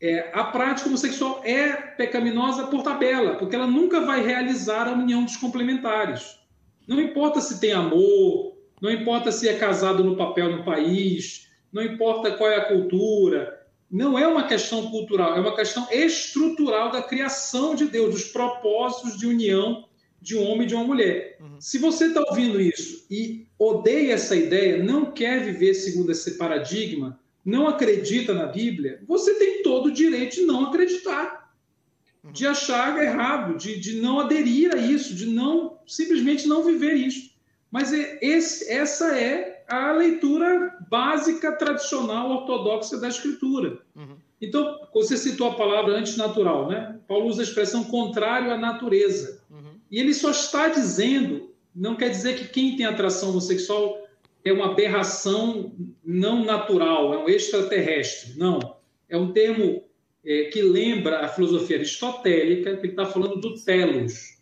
é, a prática homossexual é pecaminosa por tabela, porque ela nunca vai realizar a união dos complementares. Não importa se tem amor, não importa se é casado no papel no país, não importa qual é a cultura. Não é uma questão cultural, é uma questão estrutural da criação de Deus, dos propósitos de união de um homem e de uma mulher. Uhum. Se você está ouvindo isso e odeia essa ideia, não quer viver segundo esse paradigma, não acredita na Bíblia, você tem todo o direito de não acreditar, de achar errado, de, de não aderir a isso, de não simplesmente não viver isso. Mas é, esse, essa é a leitura básica, tradicional, ortodoxa da Escritura. Uhum. Então, você citou a palavra antinatural, né? Paulo usa a expressão contrário à natureza. Uhum. E ele só está dizendo, não quer dizer que quem tem atração homossexual é uma aberração não natural, é um extraterrestre. Não. É um termo é, que lembra a filosofia aristotélica, que está falando do telos,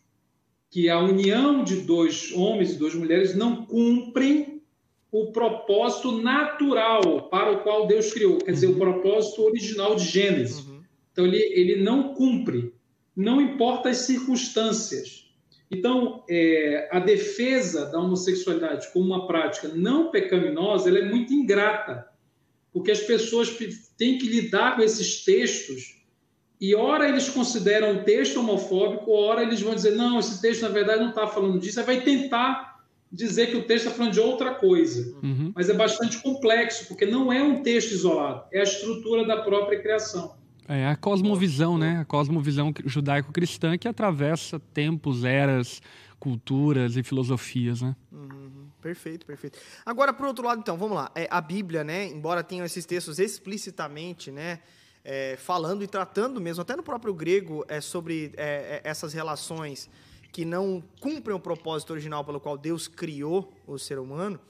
que a união de dois homens e duas mulheres não cumprem o propósito natural para o qual Deus criou, quer dizer, o uhum. propósito original de Gênesis. Uhum. Então, ele, ele não cumpre, não importa as circunstâncias. Então, é, a defesa da homossexualidade como uma prática não pecaminosa ela é muito ingrata, porque as pessoas têm que lidar com esses textos e, ora, eles consideram o texto homofóbico, ora, eles vão dizer, não, esse texto, na verdade, não está falando disso, aí vai tentar dizer que o texto está falando de outra coisa. Uhum. Mas é bastante complexo, porque não é um texto isolado, é a estrutura da própria criação. É a cosmovisão, né? A cosmovisão judaico-cristã que atravessa tempos, eras, culturas e filosofias, né? Uhum, perfeito, perfeito. Agora, por outro lado, então, vamos lá. É, a Bíblia, né? Embora tenha esses textos explicitamente, né? É, falando e tratando mesmo, até no próprio grego, é, sobre é, é essas relações que não cumprem o propósito original pelo qual Deus criou o ser humano.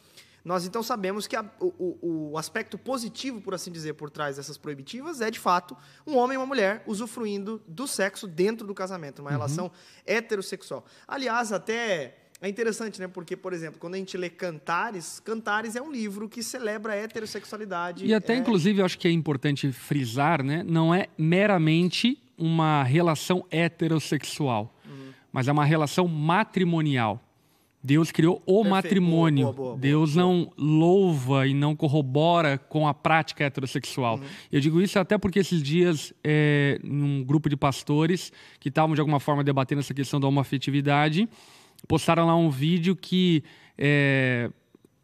Nós então sabemos que a, o, o, aspecto positivo, por assim dizer, por trás dessas proibitivas é, de fato, um homem e uma mulher usufruindo do sexo dentro do casamento, uma uhum. relação heterossexual. Aliás, até é interessante, né? Porque, por exemplo, quando a gente lê Cantares, Cantares é um livro que celebra a heterossexualidade. E até, é... inclusive, eu acho que é importante frisar, né? Não é meramente uma relação heterossexual, uhum. mas é uma relação matrimonial. Deus criou o Perfeito. matrimônio. Boa, boa, boa, Deus não louva e não corrobora com a prática heterossexual. Uhum. Eu digo isso até porque esses dias, é, num grupo de pastores que estavam de alguma forma debatendo essa questão da homoafetividade, postaram lá um vídeo que, é,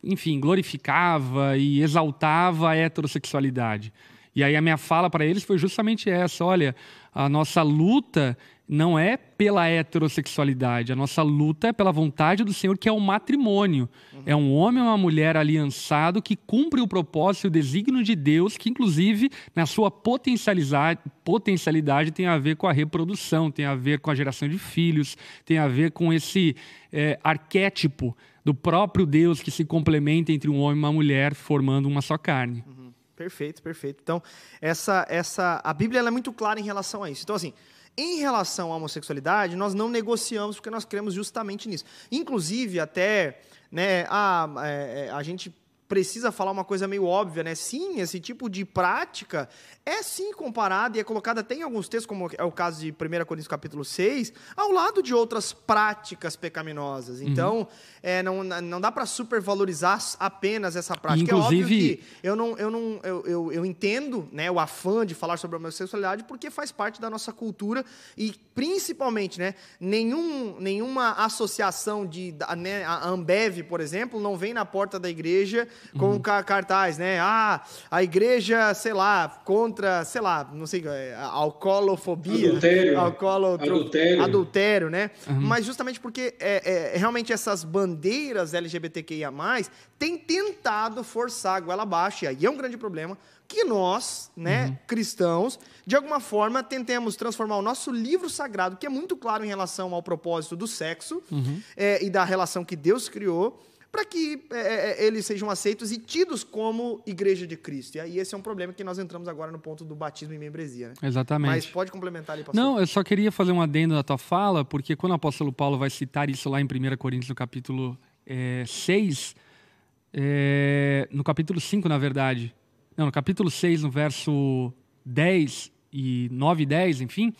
enfim, glorificava e exaltava a heterossexualidade. E aí a minha fala para eles foi justamente essa: olha, a nossa luta não é pela heterossexualidade, a nossa luta é pela vontade do Senhor, que é o matrimônio. Uhum. É um homem e uma mulher aliançado que cumpre o propósito e o desígnio de Deus, que inclusive na sua potencialidade, tem a ver com a reprodução, tem a ver com a geração de filhos, tem a ver com esse é, arquétipo do próprio Deus que se complementa entre um homem e uma mulher, formando uma só carne. Uhum. Perfeito, perfeito. Então, essa, essa, a Bíblia é muito clara em relação a isso. Então, assim, Em relação à homossexualidade, nós não negociamos porque nós cremos justamente nisso. Inclusive, até né, a, é, é, a gente precisa falar uma coisa meio óbvia, né? Sim, esse tipo de prática é sim comparada e é colocada até em alguns textos, como é o caso de 1 Coríntios capítulo 6, ao lado de outras práticas pecaminosas. Uhum. Então, uhum. é, não, não dá para supervalorizar apenas essa prática. Inclusive... É óbvio que eu, não, eu, não, eu, eu, eu entendo né, o afã de falar sobre a homossexualidade porque faz parte da nossa cultura e, principalmente, né, nenhum, nenhuma associação de... Né, a Ambev, por exemplo, não vem na porta da igreja com uhum. cartaz, né? Ah, a igreja, sei lá, contra, sei lá, não sei, é, alcoolofobia. Adultério. Alcoolo, adultério. Adultério, né? Uhum. Mas justamente porque é, é, realmente essas bandeiras LGBTQIA+, têm tentado forçar a goela abaixo, e aí é um grande problema, que nós, né, uhum. cristãos, de alguma forma tentemos transformar o nosso livro sagrado, que é muito claro em relação ao propósito do sexo uhum. é, e da relação que Deus criou, para que é, é, é, eles sejam aceitos e tidos como igreja de Cristo. E aí esse é um problema que nós entramos agora no ponto do batismo e membresia. Né? Exatamente. Mas pode complementar ali, pastor. Não, eu só queria fazer um adendo na tua fala, porque quando o apóstolo Paulo vai citar isso lá em 1 Coríntios, no capítulo é, 6, é, no capítulo 5, na verdade, não, no capítulo 6, no verso 10 e 9 e 10, enfim,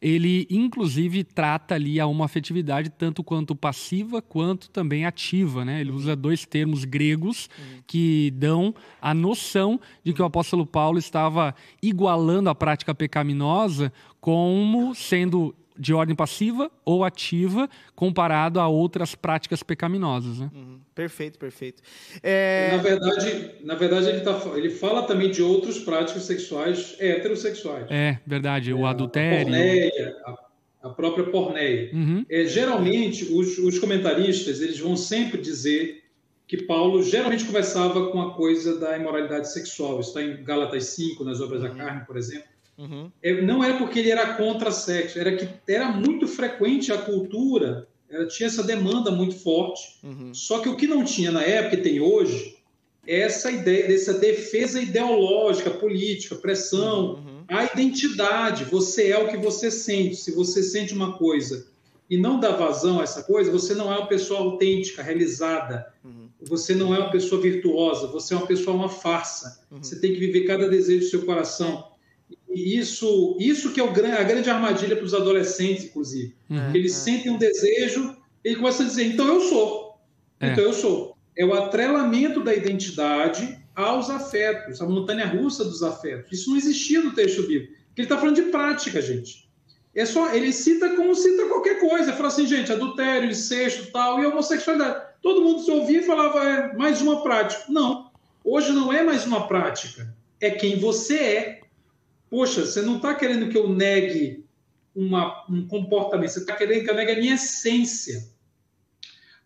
ele inclusive trata ali a uma afetividade tanto quanto passiva quanto também ativa, né? Ele usa dois termos gregos que dão a noção de que o apóstolo Paulo estava igualando a prática pecaminosa como sendo de ordem passiva ou ativa comparado a outras práticas pecaminosas. Né? Uhum. Perfeito, perfeito. É... Na verdade, na verdade ele, tá, ele fala também de outras práticas sexuais heterossexuais. É, verdade. O é, adultério. A, porneia, a, a própria porneia. Uhum. É, geralmente, os, os comentaristas eles vão sempre dizer que Paulo geralmente conversava com a coisa da imoralidade sexual. Isso está em Gálatas 5, nas obras da uhum. carne, por exemplo Uhum. É, não era porque ele era contra sexo, era que era muito frequente a cultura, tinha essa demanda muito forte. Uhum. Só que o que não tinha na época e tem hoje é essa ideia, essa defesa ideológica, política, pressão, uhum. a identidade. Você é o que você sente. Se você sente uma coisa e não dá vazão a essa coisa, você não é uma pessoa autêntica, realizada. Uhum. Você não é uma pessoa virtuosa, você é uma pessoa uma farsa. Uhum. Você tem que viver cada desejo do seu coração. E isso, isso que é o, a grande armadilha para os adolescentes, inclusive. Uhum. Eles sentem um desejo e começam a dizer, então eu sou. É. Então eu sou. É o atrelamento da identidade aos afetos, a montanha russa dos afetos. Isso não existia no texto bíblico. Ele está falando de prática, gente. É só, ele cita como cita qualquer coisa. Ele fala assim, gente, adultério, incesto tal, e homossexualidade. Todo mundo se ouvia e falava, é mais uma prática. Não. Hoje não é mais uma prática. É quem você é poxa, você não está querendo que eu negue uma, um comportamento, você está querendo que eu negue a minha essência.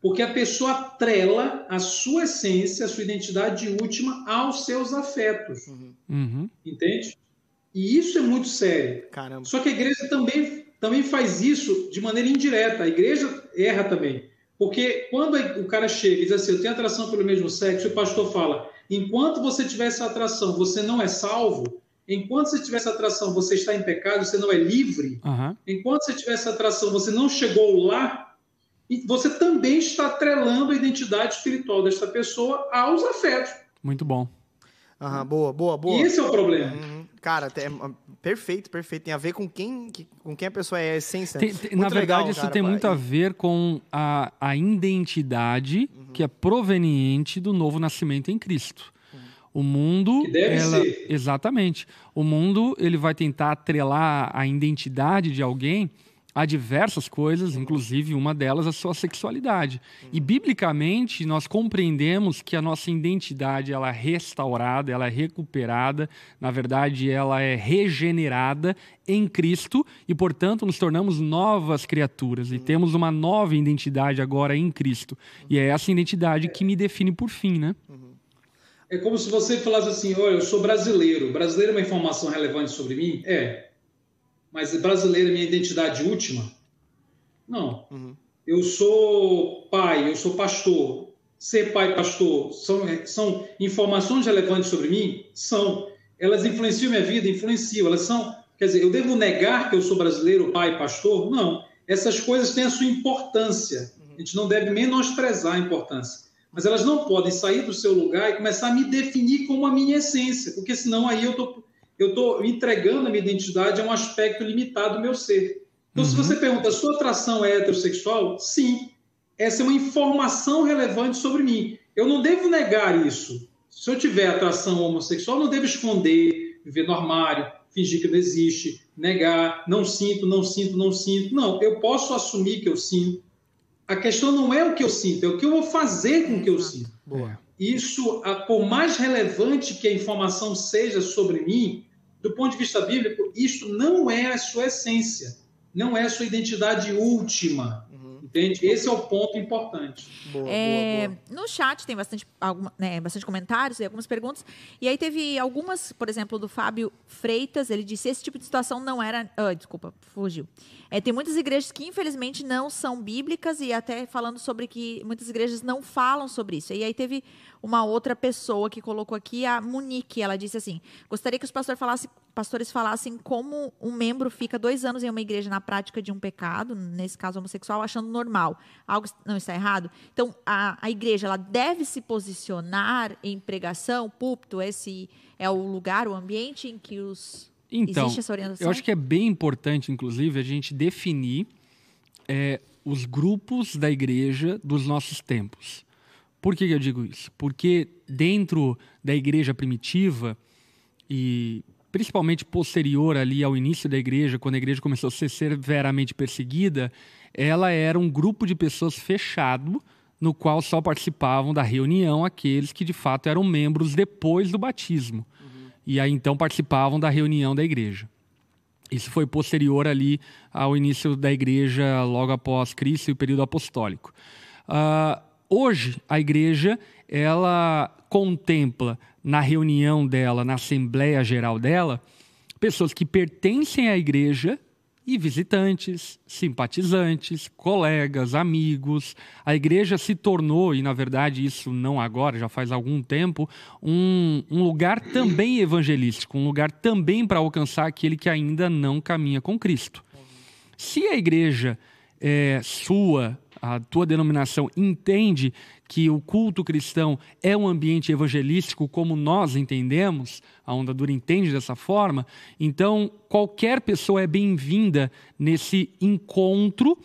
Porque a pessoa trela a sua essência, a sua identidade última aos seus afetos. Uhum. Entende? E isso é muito sério. Caramba. Só que a igreja também, também faz isso de maneira indireta. A igreja erra também. Porque quando o cara chega e diz assim, eu tenho atração pelo mesmo sexo, e o pastor fala, enquanto você tiver essa atração, você não é salvo, Enquanto você tiver essa atração, você está em pecado, você não é livre. Uhum. Enquanto você tiver essa atração, você não chegou lá. E você também está atrelando a identidade espiritual desta pessoa aos afetos. Muito bom. Uhum, boa, boa, boa. E esse é o problema. Uhum. Cara, é, perfeito, perfeito. Tem a ver com quem, com quem a pessoa é, a essência. Tem, tem, na verdade, legal, isso cara, tem muito a ver com a, a identidade uhum. que é proveniente do novo nascimento em Cristo. O mundo, ela, ser. exatamente. O mundo ele vai tentar atrelar a identidade de alguém a diversas coisas, inclusive uma delas a sua sexualidade. E biblicamente nós compreendemos que a nossa identidade ela é restaurada, ela é recuperada, na verdade ela é regenerada em Cristo e portanto nos tornamos novas criaturas e temos uma nova identidade agora em Cristo. E é essa identidade que me define por fim, né? É como se você falasse assim: olha, eu sou brasileiro. Brasileiro é uma informação relevante sobre mim? É. Mas brasileiro é minha identidade última? Não. Uhum. Eu sou pai, eu sou pastor. Ser pai pastor são, são informações relevantes sobre mim? São. Elas influenciam minha vida? Influenciam. Elas são. Quer dizer, eu devo negar que eu sou brasileiro, pai, pastor? Não. Essas coisas têm a sua importância. A gente não deve menosprezar a importância. Mas elas não podem sair do seu lugar e começar a me definir como a minha essência, porque senão aí eu tô, estou entregando a minha identidade a um aspecto limitado do meu ser. Então, uhum. se você pergunta, sua atração é heterossexual? Sim. Essa é uma informação relevante sobre mim. Eu não devo negar isso. Se eu tiver atração homossexual, não devo esconder, viver no armário, fingir que não existe, negar, não sinto, não sinto, não sinto. Não, eu posso assumir que eu sinto. A questão não é o que eu sinto, é o que eu vou fazer com o que eu sinto. Boa. Isso, por mais relevante que a informação seja sobre mim, do ponto de vista bíblico, isto não é a sua essência, não é a sua identidade última. Entende? Esse é o ponto importante. Boa, é, boa, boa. No chat tem bastante, alguma, né, bastante comentários e algumas perguntas. E aí teve algumas, por exemplo, do Fábio Freitas. Ele disse: esse tipo de situação não era. Oh, desculpa, fugiu. É, tem muitas igrejas que, infelizmente, não são bíblicas e até falando sobre que muitas igrejas não falam sobre isso. E aí teve uma outra pessoa que colocou aqui, a Monique. Ela disse assim: gostaria que os pastores falassem, pastores falassem como um membro fica dois anos em uma igreja na prática de um pecado, nesse caso homossexual, achando normal. Algo não está errado? Então, a, a igreja ela deve se posicionar em pregação, púlpito, esse é o lugar, o ambiente em que os. Então, Existe essa orientação? eu acho que é bem importante, inclusive, a gente definir é, os grupos da igreja dos nossos tempos. Por que eu digo isso? Porque dentro da igreja primitiva e principalmente posterior ali ao início da igreja, quando a igreja começou a ser severamente perseguida, ela era um grupo de pessoas fechado no qual só participavam da reunião aqueles que de fato eram membros depois do batismo. Uhum. E aí então participavam da reunião da igreja. Isso foi posterior ali ao início da igreja, logo após Cristo e o período apostólico. Uh, Hoje, a igreja, ela contempla na reunião dela, na assembleia geral dela, pessoas que pertencem à igreja e visitantes, simpatizantes, colegas, amigos. A igreja se tornou, e na verdade isso não agora, já faz algum tempo, um, um lugar também evangelístico, um lugar também para alcançar aquele que ainda não caminha com Cristo. Se a igreja é, sua, a tua denominação entende que o culto cristão é um ambiente evangelístico como nós entendemos, a Onda Dura entende dessa forma, então qualquer pessoa é bem-vinda nesse encontro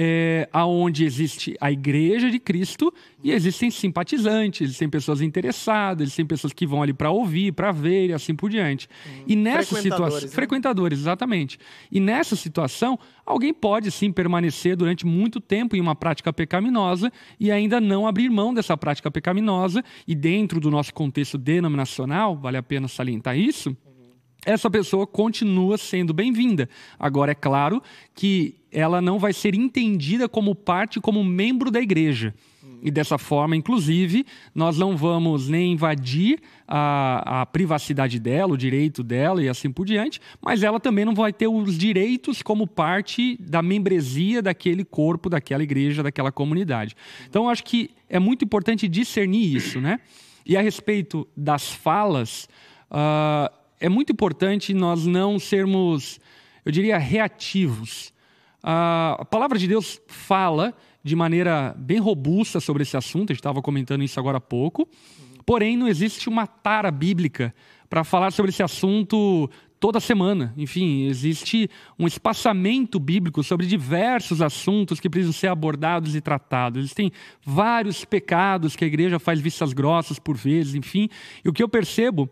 é, aonde existe a igreja de Cristo e existem simpatizantes, existem pessoas interessadas, existem pessoas que vão ali para ouvir, para ver e assim por diante. Hum. E nessa situação, né? frequentadores, exatamente. E nessa situação, alguém pode sim permanecer durante muito tempo em uma prática pecaminosa e ainda não abrir mão dessa prática pecaminosa. E dentro do nosso contexto denominacional, vale a pena salientar isso essa pessoa continua sendo bem-vinda. Agora, é claro que ela não vai ser entendida como parte, como membro da igreja. E dessa forma, inclusive, nós não vamos nem invadir a, a, privacidade dela, o direito dela e assim por diante, mas ela também não vai ter os direitos como parte da membresia daquele corpo, daquela igreja, daquela comunidade. Então, acho que é muito importante discernir isso, né? E a respeito das falas, uh, é muito importante nós não sermos, eu diria, reativos. A palavra de Deus fala de maneira bem robusta sobre esse assunto, a gente estava comentando isso agora há pouco, porém não existe uma tara bíblica para falar sobre esse assunto toda semana. Enfim, existe um espaçamento bíblico sobre diversos assuntos que precisam ser abordados e tratados. Existem vários pecados que a igreja faz vistas grossas por vezes, enfim. E o que eu percebo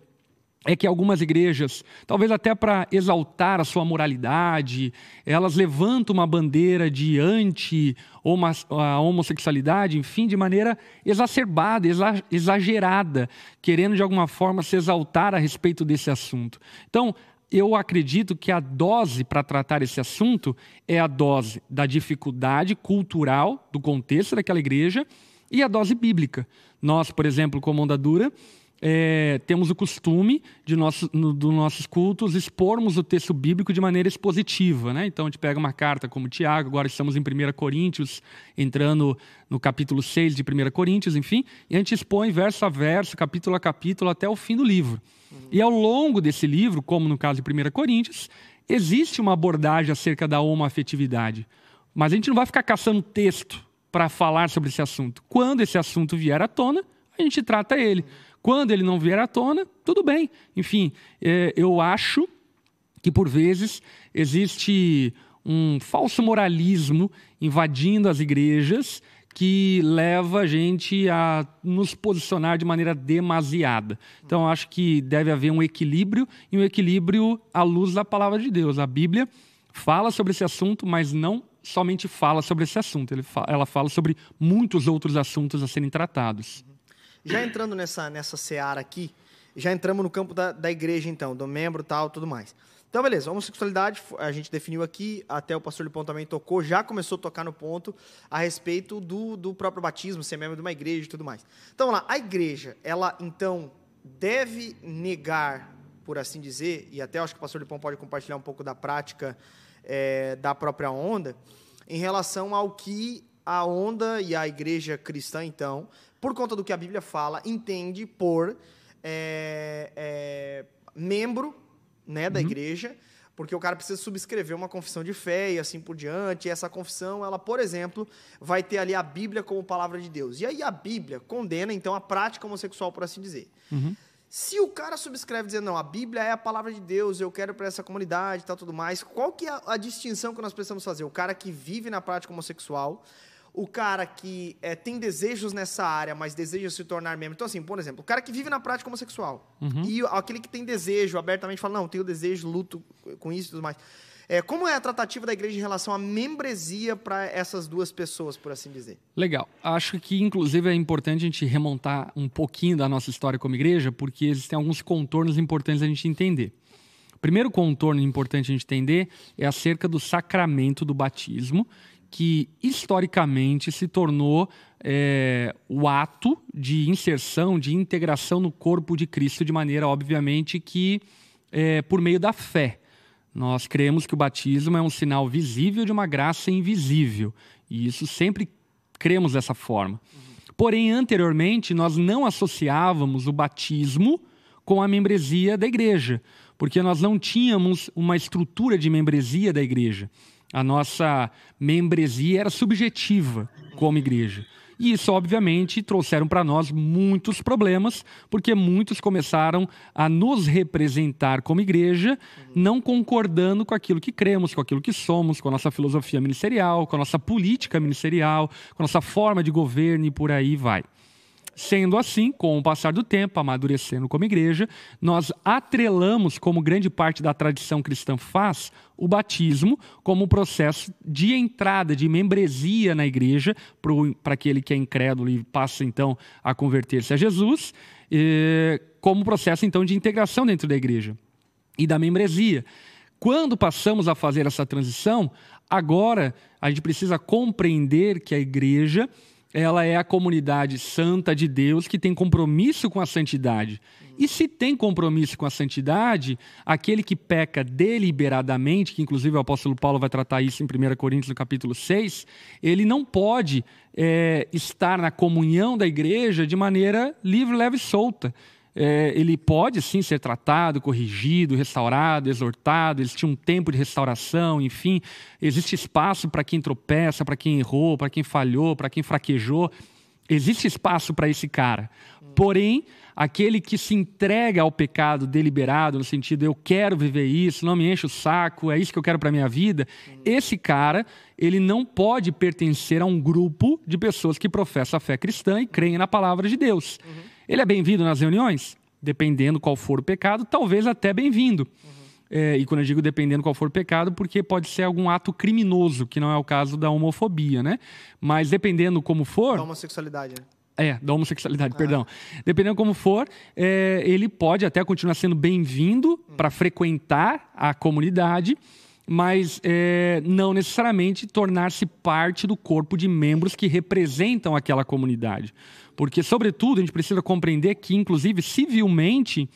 é que algumas igrejas, talvez até para exaltar a sua moralidade, elas levantam uma bandeira de anti-homossexualidade, enfim, de maneira exacerbada, exagerada, querendo de alguma forma se exaltar a respeito desse assunto. Então, eu acredito que a dose para tratar esse assunto é a dose da dificuldade cultural do contexto daquela igreja e a dose bíblica. Nós, por exemplo, como Onda Dura, é, temos o costume de nosso, no, dos nossos cultos expormos o texto bíblico de maneira expositiva. Né? Então, a gente pega uma carta como Tiago, agora estamos em 1 Coríntios, entrando no capítulo 6 de 1 Coríntios, enfim, e a gente expõe verso a verso, capítulo a capítulo, até o fim do livro. Uhum. E ao longo desse livro, como no caso de 1 Coríntios, existe uma abordagem acerca da homoafetividade, mas a gente não vai ficar caçando texto para falar sobre esse assunto. Quando esse assunto vier à tona, a gente trata ele. Quando ele não vier à tona, tudo bem. Enfim, é, eu acho que por vezes existe um falso moralismo invadindo as igrejas que leva a gente a nos posicionar de maneira demasiada. Então, acho que deve haver um equilíbrio e um equilíbrio à luz da palavra de Deus. A Bíblia fala sobre esse assunto, mas não somente fala sobre esse assunto, ela fala sobre muitos outros assuntos a serem tratados. Já entrando nessa, nessa seara aqui, já entramos no campo da, da igreja, então, do membro tal, tudo mais. Então, beleza, homossexualidade a gente definiu aqui, até o pastor Lipão também tocou, já começou a tocar no ponto a respeito do, do próprio batismo, ser membro de uma igreja e tudo mais. Então, lá, a igreja, ela então deve negar, por assim dizer, e até acho que o pastor Lipão pode compartilhar um pouco da prática é, da própria onda, em relação ao que a onda e a igreja cristã, então, por conta do que a Bíblia fala, entende por é, é, membro né, da uhum. igreja, porque o cara precisa subscrever uma confissão de fé e assim por diante. E essa confissão, ela, por exemplo, vai ter ali a Bíblia como palavra de Deus. E aí a Bíblia condena, então, a prática homossexual, por assim dizer. Uhum. Se o cara subscreve dizendo, não, a Bíblia é a palavra de Deus, eu quero para essa comunidade e tal, tudo mais, qual que é a, a distinção que nós precisamos fazer? O cara que vive na prática homossexual o cara que é, tem desejos nessa área, mas deseja se tornar membro. Então, assim, por exemplo, o cara que vive na prática homossexual uhum. e aquele que tem desejo, abertamente fala, não, tenho desejo, luto com isso e tudo mais. É, como é a tratativa da igreja em relação à membresia para essas duas pessoas, por assim dizer? Legal. Acho que, inclusive, é importante a gente remontar um pouquinho da nossa história como igreja, porque existem alguns contornos importantes a gente entender. O primeiro contorno importante a gente entender é acerca do sacramento do batismo que historicamente se tornou é, o ato de inserção, de integração no corpo de Cristo, de maneira, obviamente, que é, por meio da fé. Nós cremos que o batismo é um sinal visível de uma graça invisível. E isso sempre cremos dessa forma. Porém, anteriormente, nós não associávamos o batismo com a membresia da igreja, porque nós não tínhamos uma estrutura de membresia da igreja a nossa membresia era subjetiva como igreja. E isso, obviamente, trouxeram para nós muitos problemas, porque muitos começaram a nos representar como igreja, não concordando com aquilo que cremos, com aquilo que somos, com a nossa filosofia ministerial, com a nossa política ministerial, com a nossa forma de governo e por aí vai. Sendo assim, com o passar do tempo, amadurecendo como igreja, nós atrelamos, como grande parte da tradição cristã faz, o batismo como processo de entrada, de membresia na igreja, para aquele que é incrédulo e passa então a converter-se a Jesus, como processo então de integração dentro da igreja e da membresia. Quando passamos a fazer essa transição, agora a gente precisa compreender que a igreja ela é a comunidade santa de Deus que tem compromisso com a santidade. E se tem compromisso com a santidade, aquele que peca deliberadamente, que inclusive o apóstolo Paulo vai tratar isso em 1 Coríntios no capítulo 6, ele não pode é, estar na comunhão da igreja de maneira livre, leve e solta é, ele pode sim ser tratado, corrigido, restaurado, exortado. Existe um tempo de restauração, enfim, existe espaço para quem tropeça, para quem errou, para quem falhou, para quem fraquejou. Existe espaço para esse cara. Porém, aquele que se entrega ao pecado deliberado, no sentido eu quero viver isso, não me enche o saco, é isso que eu quero para minha vida, esse cara, ele não pode pertencer a um grupo de pessoas que professam a fé cristã e creem na palavra de Deus. Uhum. Ele é bem-vindo nas reuniões? Dependendo qual for o pecado, talvez até bem-vindo. Uhum. É, e quando eu digo dependendo qual for o pecado, porque pode ser algum ato criminoso, que não é o caso da homofobia, né? Mas dependendo como for. Da homossexualidade, né? É, da homossexualidade, ah. perdão. Dependendo como for, é, ele pode até continuar sendo bem-vindo hum. para frequentar a comunidade, mas é, não necessariamente tornar-se parte do corpo de membros que representam aquela comunidade. Porque, sobretudo, a gente precisa compreender que, inclusive, civilmente,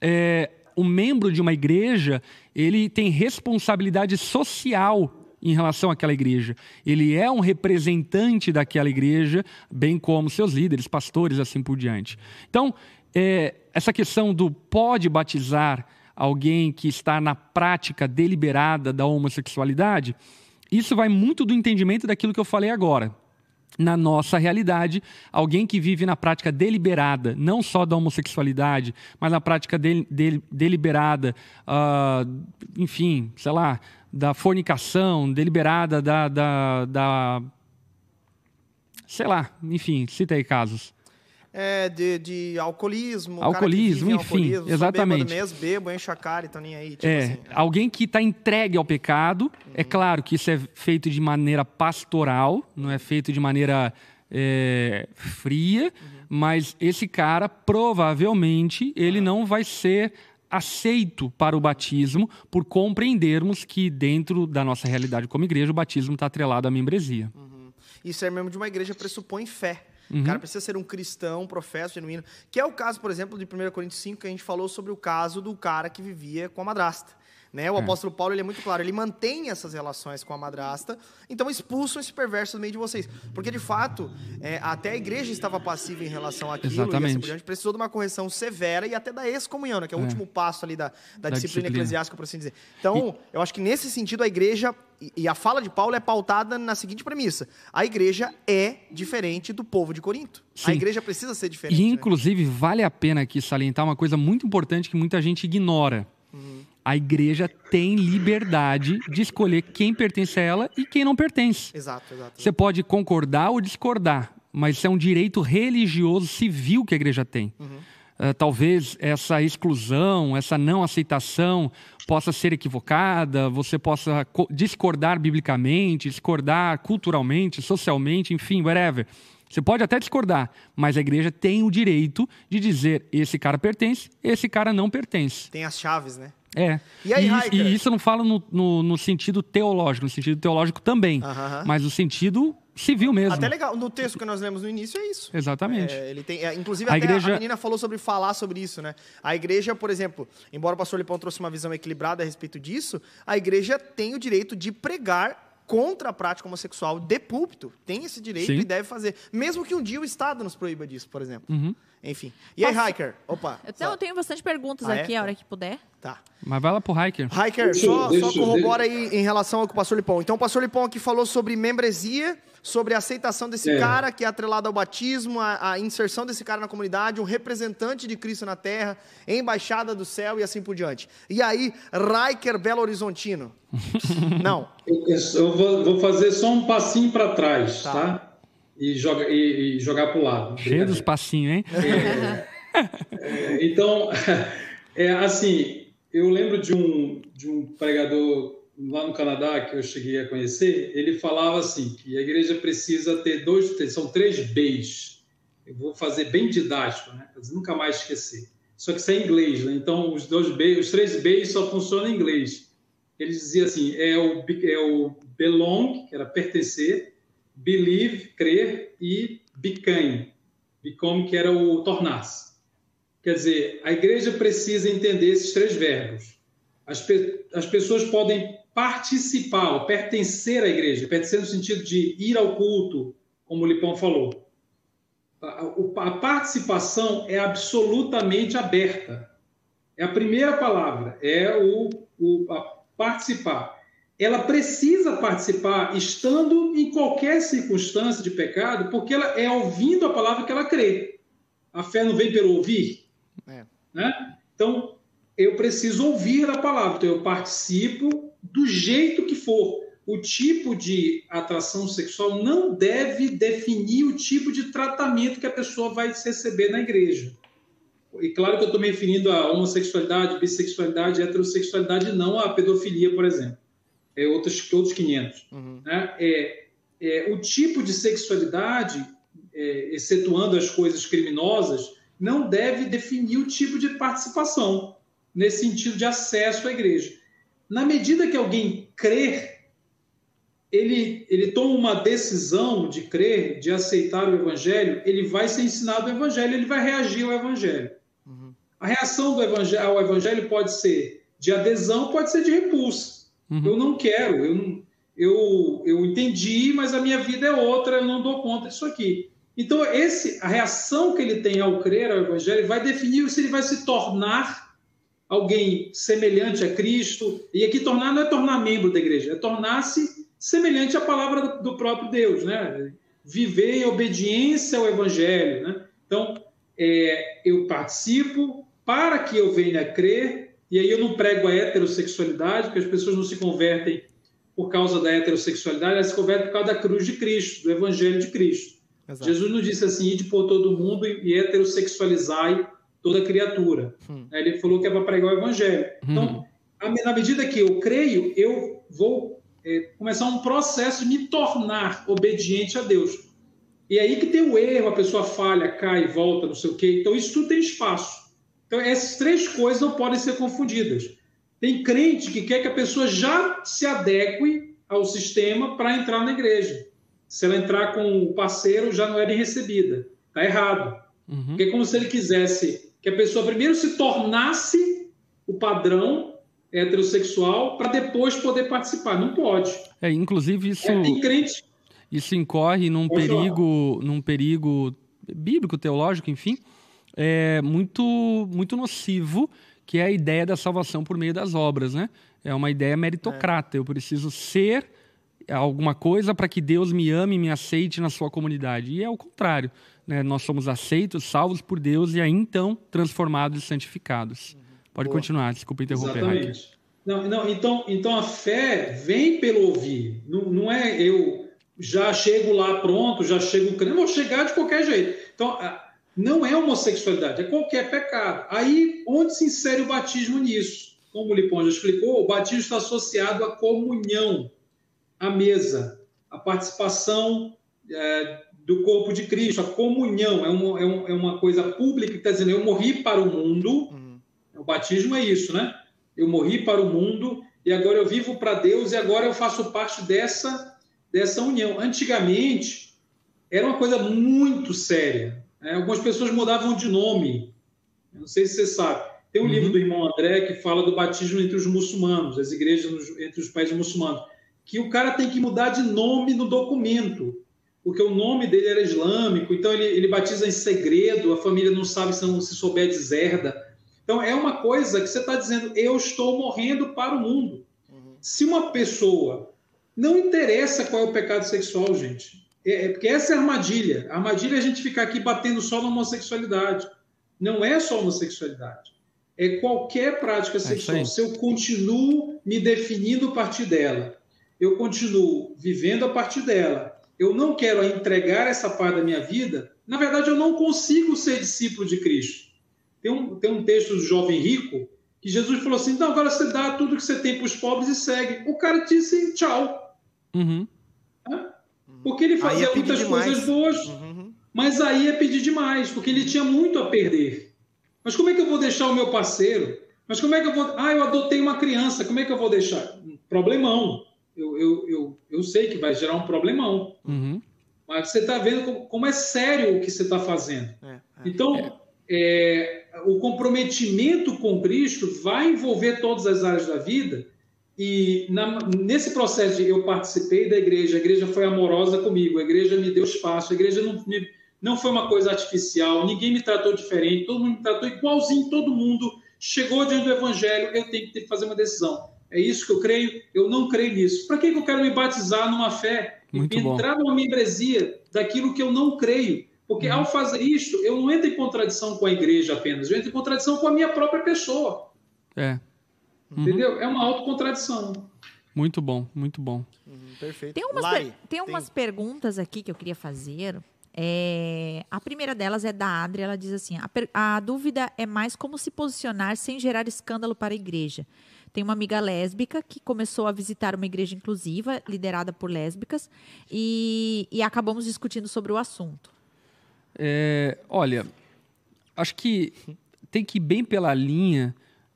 é, o membro de uma igreja ele tem responsabilidade social em relação àquela igreja. Ele é um representante daquela igreja, bem como seus líderes, pastores, assim por diante. Então, é, essa questão do pode batizar alguém que está na prática deliberada da homossexualidade, isso vai muito do entendimento daquilo que eu falei agora na nossa realidade, alguém que vive na prática deliberada, não só da homossexualidade, mas na prática de, de, deliberada, uh, enfim, sei lá, da fornicação, deliberada da, da, da, sei lá, enfim, cita aí casos. É, de, de alcoolismo. Alcoolismo, enfim, alcoolismo, exatamente. mesmo, bebo, enche a cara e tá nem aí. Tipo é, assim, é, alguém que está entregue ao pecado. Uhum. É claro que isso é feito de maneira pastoral, não é feito de maneira é, fria, uhum. mas esse cara provavelmente ele uhum. não vai ser aceito para o batismo por compreendermos que dentro da nossa realidade como igreja o batismo está atrelado à membresia. Uhum. Isso é mesmo de uma igreja pressupõe fé. Uhum. O cara precisa ser um cristão, um professo genuíno. Que é o caso, por exemplo, de 1 Coríntios 5, que a gente falou sobre o caso do cara que vivia com a madrasta. Né? O é. apóstolo Paulo ele é muito claro, ele mantém essas relações com a madrasta, então expulsam esse perverso do meio de vocês. Porque, de fato, é, até a igreja estava passiva em relação àquilo, Exatamente. e assim diante, precisou de uma correção severa e até da excomunhão, né? que é o é. último passo ali da, da, da disciplina, disciplina, eclesiástica, por assim dizer. Então, e... eu acho que nesse sentido a igreja e a fala de Paulo é pautada na seguinte premissa: a igreja é diferente do povo de Corinto. Sim. A igreja precisa ser diferente. E, né? inclusive, né? vale a pena aqui salientar uma coisa muito importante que muita gente ignora. Uhum. A igreja tem liberdade de escolher quem pertence a ela e quem não pertence. Exato, exato. Você pode concordar ou discordar, mas isso é um direito religioso civil que a igreja tem. Uhum. Uh, talvez essa exclusão, essa não aceitação possa ser equivocada, você possa discordar biblicamente, discordar culturalmente, socialmente, enfim, whatever. Você pode até discordar, mas a igreja tem o direito de dizer esse cara pertence, esse cara não pertence. Tem as chaves, né? É. E, aí, e, e isso eu não falo no, no, no, sentido teológico, no sentido teológico também, uh -huh. mas no sentido civil mesmo. Até legal. No texto que nós lemos no início é isso. Exatamente. É, ele tem, é, inclusive, a, igreja... a menina falou sobre falar sobre isso, né? A igreja, por exemplo, embora o pastor Lipão trouxe uma visão equilibrada a respeito disso, a igreja tem o direito de pregar contra a prática homossexual de púlpito. Tem esse direito Sim. e deve fazer. Mesmo que um dia o Estado nos proíba disso, por exemplo. Uhum. Enfim. E aí, Hiker? Opa. Então, eu tenho bastante perguntas ah, aqui, é? a hora que puder. Tá. Mas vai lá pro Hiker. Hiker, só, deixa, só corrobora aí em relação ao que o pastor Lipão. Então, o pastor Lipão aqui falou sobre membresia, sobre a aceitação desse é. cara que é atrelado ao batismo, a, a, inserção desse cara na comunidade, um representante de Cristo na terra, embaixada do céu e assim por diante. E aí, Hiker Belo Horizontino? Não. Eu, eu vou, vou, fazer só um passinho para trás, tá? tá? E, joga, e, e jogar para o lado. Cheio dos passinhos, hein? É, é, então, é assim, eu lembro de um, de um pregador lá no Canadá que eu cheguei a conhecer, ele falava assim, que a igreja precisa ter dois, são três Bs. Eu vou fazer bem didático, né? Nunca mais esquecer. Só que isso é em inglês, né? Então, os dois B, os três Bs só funcionam em inglês. Ele dizia assim, é o, é o belong, que era pertencer, believe, crer, e became, become, que era o tornar-se. Quer dizer, a igreja precisa entender esses três verbos. As, pe as pessoas podem participar, ou pertencer à igreja, pertencer no sentido de ir ao culto, como o Lipão falou. A, a participação é absolutamente aberta. É a primeira palavra, é o, o participar ela precisa participar estando em qualquer circunstância de pecado, porque ela é ouvindo a palavra que ela crê. A fé não vem pelo ouvir. É. Né? Então, eu preciso ouvir a palavra. Então, eu participo do jeito que for. O tipo de atração sexual não deve definir o tipo de tratamento que a pessoa vai receber na igreja. E claro que eu estou me referindo a homossexualidade, bissexualidade, heterossexualidade, não a pedofilia, por exemplo é, outros, outros 500. Uhum. Né? É, é, o tipo de sexualidade, é, excetuando as coisas criminosas, não deve definir o tipo de participação, nesse sentido de acesso à igreja. Na medida que alguém crer, ele, ele toma uma decisão de crer, de aceitar o evangelho, ele vai ser ensinado o evangelho, ele vai reagir ao evangelho. Uhum. A reação do evangelho, ao evangelho pode ser de adesão, pode ser de repulsa. Uhum. Eu não quero, eu, eu, eu entendi, mas a minha vida é outra, eu não dou conta disso aqui. Então, esse, a reação que ele tem ao crer ao Evangelho vai definir se ele vai se tornar alguém semelhante a Cristo. E aqui tornar não é tornar membro da igreja, é tornar-se semelhante à palavra do próprio Deus, né? Viver em obediência ao Evangelho, né? Então, é, eu participo para que eu venha a crer, e aí eu não prego a heterossexualidade, porque as pessoas não se convertem por causa da heterossexualidade, elas se convertem por causa da cruz de Cristo, do Evangelho de Cristo. Exato. Jesus não disse assim, ide por todo mundo e heterossexualizai toda criatura. Hum. Ele falou que é para pregar o evangelho. Hum. Então, na medida que eu creio, eu vou é, começar um processo de me tornar obediente a Deus. E aí que tem o erro, a pessoa falha, cai, volta, não sei o quê. Então, isso tudo tem espaço. Então, essas três coisas não podem ser confundidas. Tem crente que quer que a pessoa já se adeque ao sistema para entrar na igreja. Se ela entrar com o parceiro, já não é bem recebida. Está errado. Uhum. Porque é como se ele quisesse que a pessoa primeiro se tornasse o padrão heterossexual para depois poder participar. Não pode. É, inclusive isso. É, tem crente. Isso incorre num pode perigo, falar. num perigo bíblico, teológico, enfim, é muito, muito nocivo, que é a ideia da salvação por meio das obras, né? É uma ideia meritocrata. É. Eu preciso ser alguma coisa para que Deus me ame e me aceite na sua comunidade. E é o contrário né, nós somos aceitos, salvos por Deus e aí então transformados e santificados. Pode Boa. continuar, desculpa interromper. Exatamente. Não, não, então, então a fé vem pelo ouvir. Não, não é eu já chego lá pronto, já chego crendo, vou chegar de qualquer jeito. Então, não é homossexualidade, é qualquer pecado. Aí, onde se insere o batismo nisso? Como o Lipão já explicou, o batismo está associado à comunhão, à mesa, à participação é, do corpo de Cristo, a comunhão, é uma, é, um, é uma coisa pública que está dizendo: eu morri para o mundo, uhum. o batismo é isso, né? Eu morri para o mundo e agora eu vivo para Deus e agora eu faço parte dessa, dessa união. Antigamente, era uma coisa muito séria. Né? Algumas pessoas mudavam de nome. Eu não sei se você sabe. Tem um uhum. livro do irmão André que fala do batismo entre os muçulmanos, as igrejas entre os países muçulmanos, que o cara tem que mudar de nome no documento porque o nome dele era islâmico, então ele, ele batiza em segredo, a família não sabe se não se souber deserda. Então é uma coisa que você está dizendo, eu estou morrendo para o mundo. Uhum. Se uma pessoa não interessa qual é o pecado sexual, gente, é, é, porque essa é a armadilha. A armadilha é a gente ficar aqui batendo só na homossexualidade. Não é só homossexualidade. É qualquer prática é sexual. Se eu continuo me definindo a partir dela, eu continuo vivendo a partir dela, eu não quero entregar essa parte da minha vida, na verdade eu não consigo ser discípulo de Cristo. Tem um, tem um texto do jovem rico que Jesus falou assim: então agora você dá tudo que você tem para os pobres e segue. O cara disse tchau. Uhum. Porque ele fazia é muitas demais. coisas boas, uhum. mas aí é pedir demais, porque ele tinha muito a perder. Mas como é que eu vou deixar o meu parceiro? Mas como é que eu vou. Ah, eu adotei uma criança, como é que eu vou deixar? Problemão eu, eu, eu, eu sei que vai gerar um problemão. Uhum. Mas você está vendo como, como, é sério o que você está fazendo. É, é, então, é. é. o comprometimento com Cristo vai envolver todas as áreas da vida. E na, nesse processo de eu participei da igreja, a igreja foi amorosa comigo, a igreja me deu espaço, a igreja não, me, não foi uma coisa artificial, ninguém me tratou diferente, todo mundo me tratou igualzinho, todo mundo chegou diante do evangelho, eu tenho que fazer uma decisão. É isso que eu creio, eu não creio nisso. Para que eu quero me batizar numa fé Muito e entrar numa membresia daquilo que eu não creio? Porque uhum. ao fazer isto, eu não entro em contradição com a igreja apenas, eu entro em contradição com a minha própria pessoa. É. Uhum. Entendeu? É uma autocontradição. Muito bom, muito bom. Uhum, perfeito. Tem umas, per tem umas tem... perguntas aqui que eu queria fazer. É, a primeira delas é da Adri, ela diz assim: a, a, dúvida é mais como se posicionar sem gerar escândalo para a igreja. Tem uma amiga lésbica que começou a visitar uma igreja inclusiva, liderada por lésbicas, e, e acabamos discutindo sobre o assunto. É, olha, acho que tem que ir bem pela linha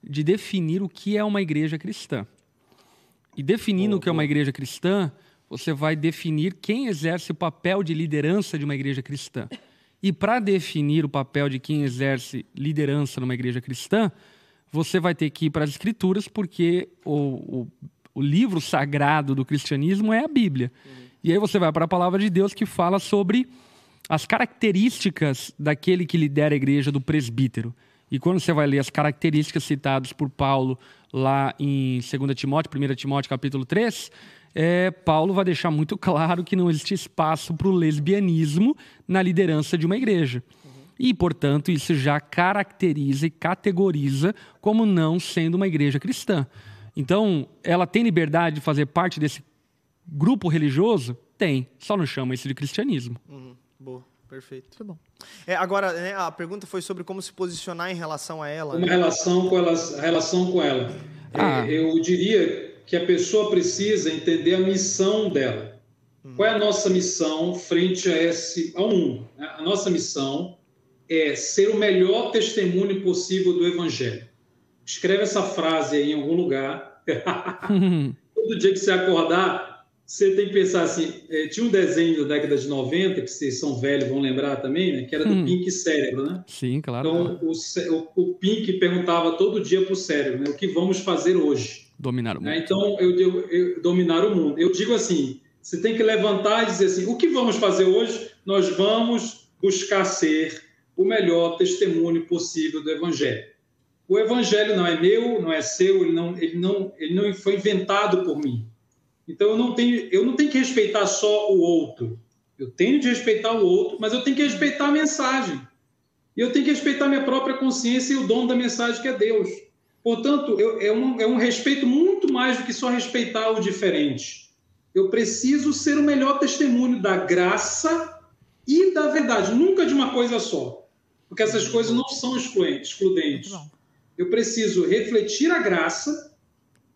de definir o que é uma igreja cristã. E definindo oh, o que é uma igreja cristã, você vai definir quem exerce o papel de liderança de uma igreja cristã. E para definir o papel de quem exerce liderança numa igreja cristã, você vai ter que ir para as escrituras, porque o, o, o, livro sagrado do cristianismo é a Bíblia. Uhum. E aí você vai para a palavra de Deus que fala sobre as características daquele que lidera a igreja, do presbítero. E quando você vai ler as características citadas por Paulo lá em 2 Timóteo, 1 Timóteo capítulo 3, é, Paulo vai deixar muito claro que não existe espaço para o lesbianismo na liderança de uma igreja. E, portanto, isso já caracteriza e categoriza como não sendo uma igreja cristã. Então, ela tem liberdade de fazer parte desse grupo religioso? Tem, só não chama isso de cristianismo. Uhum. Boa, perfeito. Muito bom. É, agora, né, a pergunta foi sobre como se posicionar em relação a ela. Uma né? relação com ela, a relação com ela. Ah. É, Eu diria que a pessoa precisa entender a missão dela. Qual é a nossa missão frente a esse ao mundo? né? A nossa missão é ser o melhor testemunho possível do Evangelho. Escreve essa frase aí em algum lugar. Todo dia que você acordar, você tem que pensar assim. eh, tinha um desenho da década de 90, que vocês são velhos vão lembrar também, né? Que era do Hum. Pink Cérebro, né? Sim, claro. Então, o, o, o Pink perguntava todo dia para o cérebro, né, o que vamos fazer hoje? Dominar o mundo. Né? Então, eu, digo eu- dominar o mundo. Eu digo assim, você tem que levantar e dizer assim, o que vamos fazer hoje? Nós vamos buscar ser o melhor testemunho possível do Evangelho. O Evangelho não é meu, não é seu, ele não, ele não, ele não foi inventado por mim. Então, eu não, tenho, eu não tenho que respeitar só o outro. Eu tenho de respeitar o outro, mas eu tenho que respeitar a mensagem. E eu tenho que respeitar minha própria consciência e o dono da mensagem, que é Deus. Portanto, eu- é, um, é um respeito muito mais do que só respeitar o diferente. Eu preciso ser o melhor testemunho da graça e da verdade, nunca de uma coisa só. Porque essas coisas não são excluentes, excludentes. Eu preciso refletir a graça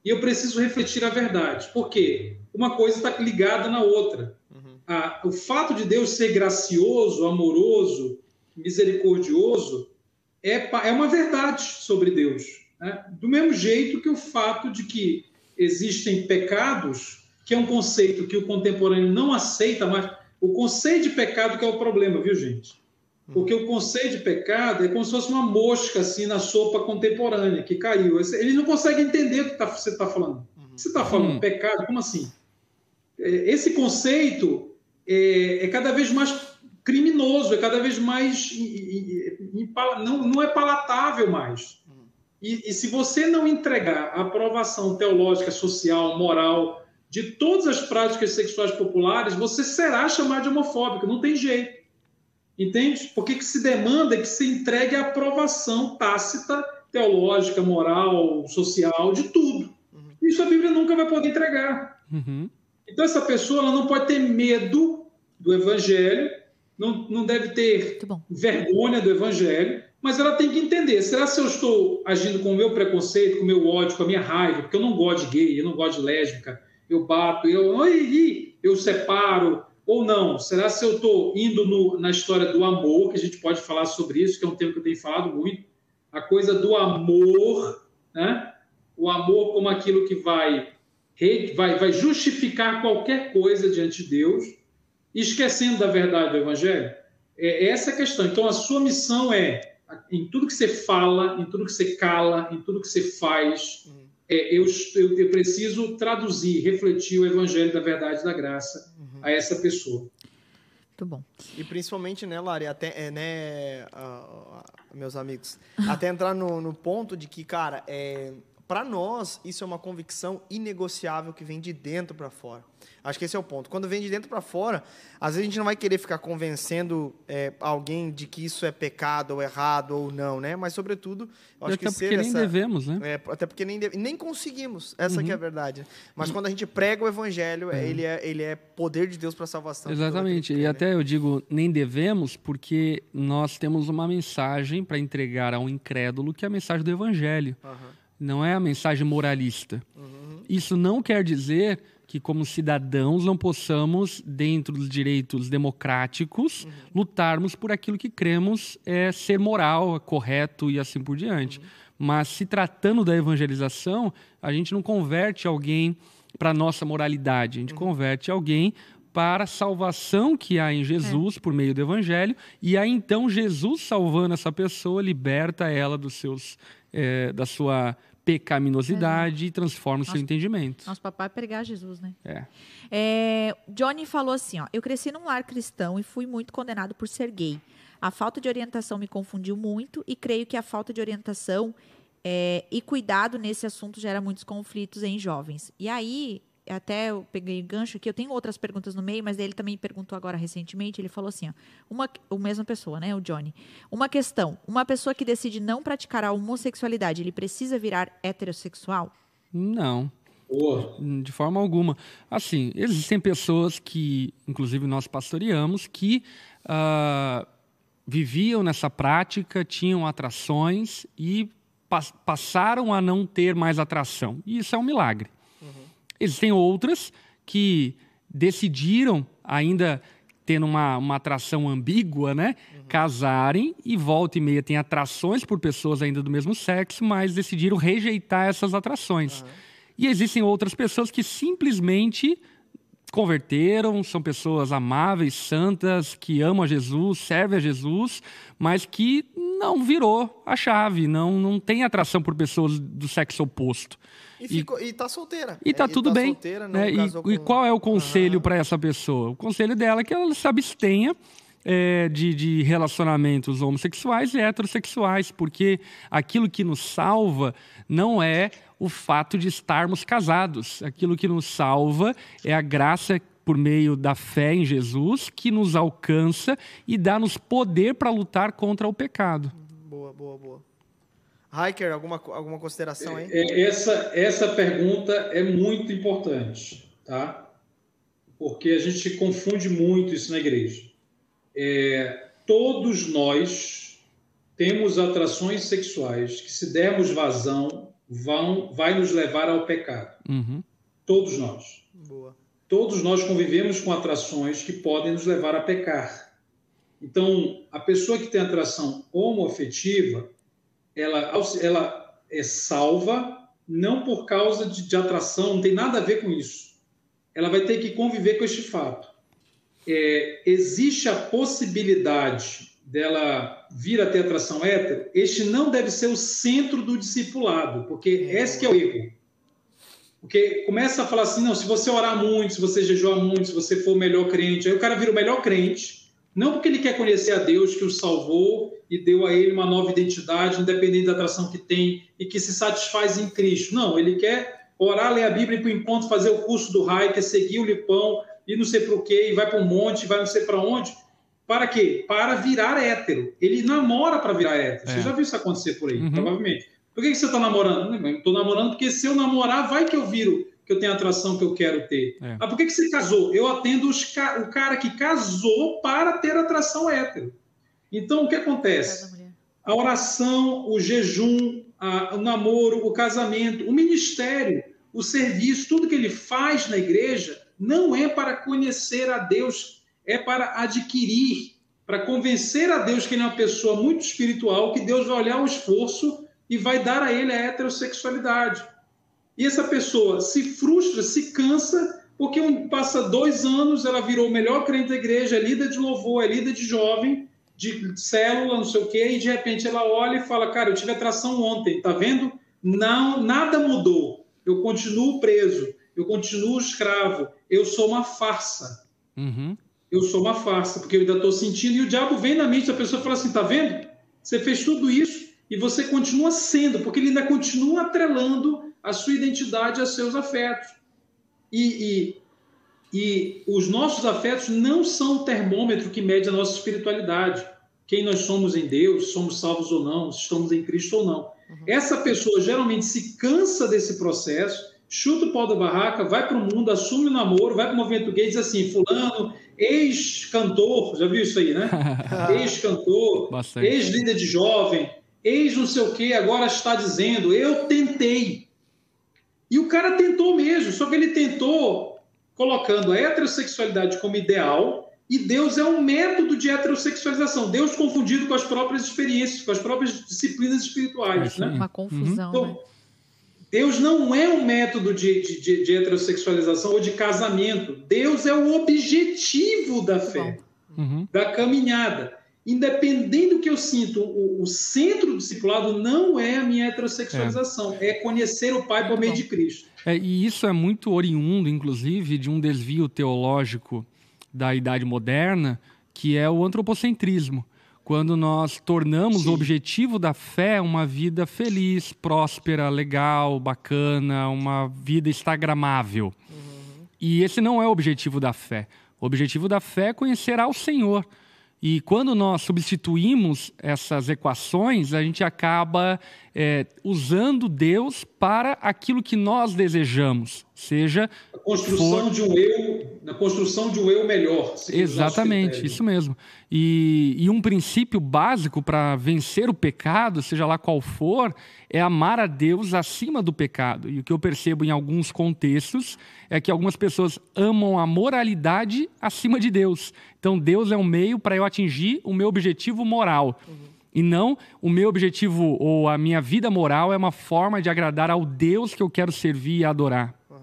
e eu preciso refletir a verdade. Por quê? Uma coisa está ligada na outra. A- o fato de Deus ser gracioso, amoroso, misericordioso, é, é uma verdade sobre Deus. né? Do mesmo jeito que o fato de que existem pecados, que é um conceito que o contemporâneo não aceita mais. O conceito de pecado que é o problema, viu, gente? Porque o conceito de pecado é como se fosse uma mosca assim na sopa contemporânea que caiu. Eles não conseguem entender o que tá- você está falando. O que você está falando? Hum. Pecado? Como assim? É, Esse conceito é, é cada vez mais criminoso, é cada vez mais. não, não é palatável mais. E, e se você não entregar a aprovação teológica, social, moral de todas as práticas sexuais populares, você será chamado de homofóbico, não tem jeito. Entende? Porque que se demanda é que se entregue a aprovação tácita, teológica, moral, social, de tudo. Isso a Bíblia nunca vai poder entregar. Uhum. Então, essa pessoa ela não pode ter medo do evangelho, não, não deve ter vergonha do evangelho, mas ela tem que entender: será se eu estou agindo com o meu preconceito, com o meu ódio, com a minha raiva, porque eu não gosto de gay, eu não gosto de lésbica, eu bato, eu, eu separo, ou não? Será se eu estou indo no- na história do amor, que a gente pode falar sobre isso, que é um tema que eu tenho falado muito, a coisa do amor, né? o amor como aquilo que vai, vai, vai justificar qualquer coisa diante de Deus, esquecendo da verdade do Evangelho? É essa a questão. Então, a sua missão é, em tudo que você fala, em tudo que você cala, em tudo que você faz, é, eu, eu, eu preciso traduzir, refletir o Evangelho da verdade e da graça a essa pessoa. Muito bom. E principalmente, né, Lari, até, é, né, ah, meus amigos, até entrar no, no ponto de que, cara, é, para nós, isso é uma convicção inegociável que vem de dentro para fora. Acho que esse é o ponto. Quando vem de dentro para fora, às vezes a gente não vai querer ficar convencendo é, alguém de que isso é pecado ou errado ou não, né? Mas, sobretudo, acho Até que porque ser nem essa... devemos, né? É, até porque nem, deve- nem conseguimos, essa que é a verdade. Mas quando a gente prega o evangelho, é, ele, é, ele é poder de Deus para salvação. Exatamente. E né? até eu digo nem devemos, porque nós temos uma mensagem para entregar a um incrédulo que é a mensagem do Evangelho. Aham. Não é a mensagem moralista. Uhum. Isso não quer dizer que, como cidadãos, não possamos, dentro dos direitos democráticos, Uhum. lutarmos por aquilo que cremos é ser moral, correto e assim por diante. Uhum. Mas se tratando da evangelização, a gente não converte alguém para nossa moralidade, a gente converte alguém para a salvação que há em Jesus por meio do evangelho, e aí então Jesus salvando essa pessoa liberta ela dos seus eh, da sua pecaminosidade e transforma o seu entendimento. Nosso papai é pregar Jesus, né? É. É, Johnny falou assim: ó, eu cresci num lar cristão e fui muito condenado por ser gay. A falta de orientação me confundiu muito e creio que a falta de orientação é, e cuidado nesse assunto gera muitos conflitos em jovens. E aí, até eu peguei gancho aqui, eu tenho outras perguntas no meio, mas ele também perguntou agora recentemente, ele falou assim, ó, uma, a mesma pessoa, né, o Johnny. Uma questão, uma pessoa que decide não praticar a homossexualidade, ele precisa virar heterossexual? Não. De forma alguma. Assim, existem pessoas que, inclusive nós pastoreamos, que uh, viviam nessa prática, tinham atrações e pas passaram a não ter mais atração. E isso é um milagre. Existem outras que decidiram, ainda tendo uma, uma atração ambígua, né? Uhum. Casarem e volta e meia tem atrações por pessoas ainda do mesmo sexo, mas decidiram rejeitar essas atrações. Uhum. E existem outras pessoas que simplesmente converteram, são pessoas amáveis, santas, que amam a Jesus, servem a Jesus, mas que não virou a chave, não, não tem atração por pessoas do sexo oposto. E, ficou, e, e tá solteira. E tá é, tudo tá bem. Solteira, né? E, com... e, qual é o conselho uhum. para essa pessoa? O conselho dela é que ela se abstenha é, de, de, relacionamentos homossexuais e heterossexuais, porque aquilo que nos salva não é o fato de estarmos casados. Aquilo que nos salva é a graça por meio da fé em Jesus que nos alcança e dá-nos poder para lutar contra o pecado. Boa, boa, boa. Hiker, alguma, alguma consideração aí? É, essa, essa pergunta é muito importante, tá? Porque a gente confunde muito isso na igreja. É, todos nós temos atrações sexuais que, se dermos vazão, vão, vai nos levar ao pecado. Uhum. Todos nós. Boa. Todos nós convivemos com atrações que podem nos levar a pecar. Então, a pessoa que tem atração homoafetiva, ela, ela é salva não por causa de, de, atração, não tem nada a ver com isso. Ela vai ter que conviver com este fato. É, existe a possibilidade dela vir a ter atração hétero, este não deve ser o centro do discipulado, porque esse é o erro. Porque começa a falar assim, não, se você orar muito, se você jejuar muito, se você for o melhor crente, aí o cara vira o melhor crente, não porque ele quer conhecer a Deus que o salvou e deu a ele uma nova identidade, independente da atração que tem, e que se satisfaz em Cristo. Não, ele quer orar, ler a Bíblia, ir para o encontro, fazer o curso do quer seguir o lipão, e não sei para o quê, e vai para um monte, vai não sei para onde. Para quê? Para virar hétero. Ele namora para virar hétero. É. Você já viu isso acontecer por aí, uhum. provavelmente. Por que, que você está namorando? Estou namorando porque se eu namorar, vai que eu viro que eu tenho a atração que eu quero ter. É. Ah, por que, que você casou? Eu atendo os, o cara que casou para ter atração hétero. Então, o que acontece? A oração, o jejum, a, o namoro, o casamento, o ministério, o serviço, tudo que ele faz na igreja, não é para conhecer a Deus é para adquirir, para convencer a Deus que ele é uma pessoa muito espiritual, que Deus vai olhar o esforço e vai dar a ele a heterossexualidade. E essa pessoa se frustra, se cansa, porque passa dois anos, ela virou o melhor crente da igreja, é líder de louvor, é líder de jovem, de célula, não sei o quê, e de repente ela olha e fala: Cara, eu tive atração ontem, tá vendo? Não, nada mudou. Eu continuo preso, eu continuo escravo, eu sou uma farsa. Uhum eu sou uma farsa, porque eu ainda estou sentindo, e o diabo vem na mente da pessoa e fala assim: tá vendo? Você fez tudo isso e você continua sendo, porque ele ainda continua atrelando a sua identidade a seus afetos. E, e, e os nossos afetos não são o termômetro que mede a nossa espiritualidade. Quem nós somos em Deus, somos salvos ou não, se estamos em Cristo ou não. Uhum. Essa pessoa geralmente se cansa desse processo chuta o pau da barraca, vai para o mundo, assume o namoro, vai para o movimento gay e diz assim: Fulano, ex-cantor, já viu isso aí, né? ex-cantor, ex-líder de jovem, ex não sei o quê, agora está dizendo: Eu tentei. E o cara tentou mesmo, só que ele tentou colocando a heterossexualidade como ideal. E Deus é um método de heterossexualização. Deus confundido com as próprias experiências, com as próprias disciplinas espirituais. É, né? Uma confusão. Então, né? Deus não é um método de, de, de, heterossexualização ou de casamento. Deus é o objetivo da fé, uhum. da caminhada. independente do que eu sinto, o, o centro do discipulado não é a minha heterossexualização, é, é conhecer o Pai por meio de Cristo. É, e isso é muito oriundo, inclusive, de um desvio teológico da idade moderna, que é o antropocentrismo. Quando nós tornamos Sim. o objetivo da fé uma vida feliz, próspera, legal, bacana, uma vida instagramável. Uhum. E esse não é o objetivo da fé. O objetivo da fé é conhecer ao Senhor. E quando nós substituímos essas equações, a gente acaba é, usando Deus para aquilo que nós desejamos, seja a construção for... de um eu, na construção de um eu melhor. Exatamente, isso mesmo. E, e um princípio básico para vencer o pecado, seja lá qual for, é amar a Deus acima do pecado. E o que eu percebo em alguns contextos é que algumas pessoas amam a moralidade acima de Deus. Então Deus é um meio para eu atingir o meu objetivo moral. Uhum. E não o meu objetivo ou a minha vida moral é uma forma de agradar ao Deus que eu quero servir e adorar. Uhum.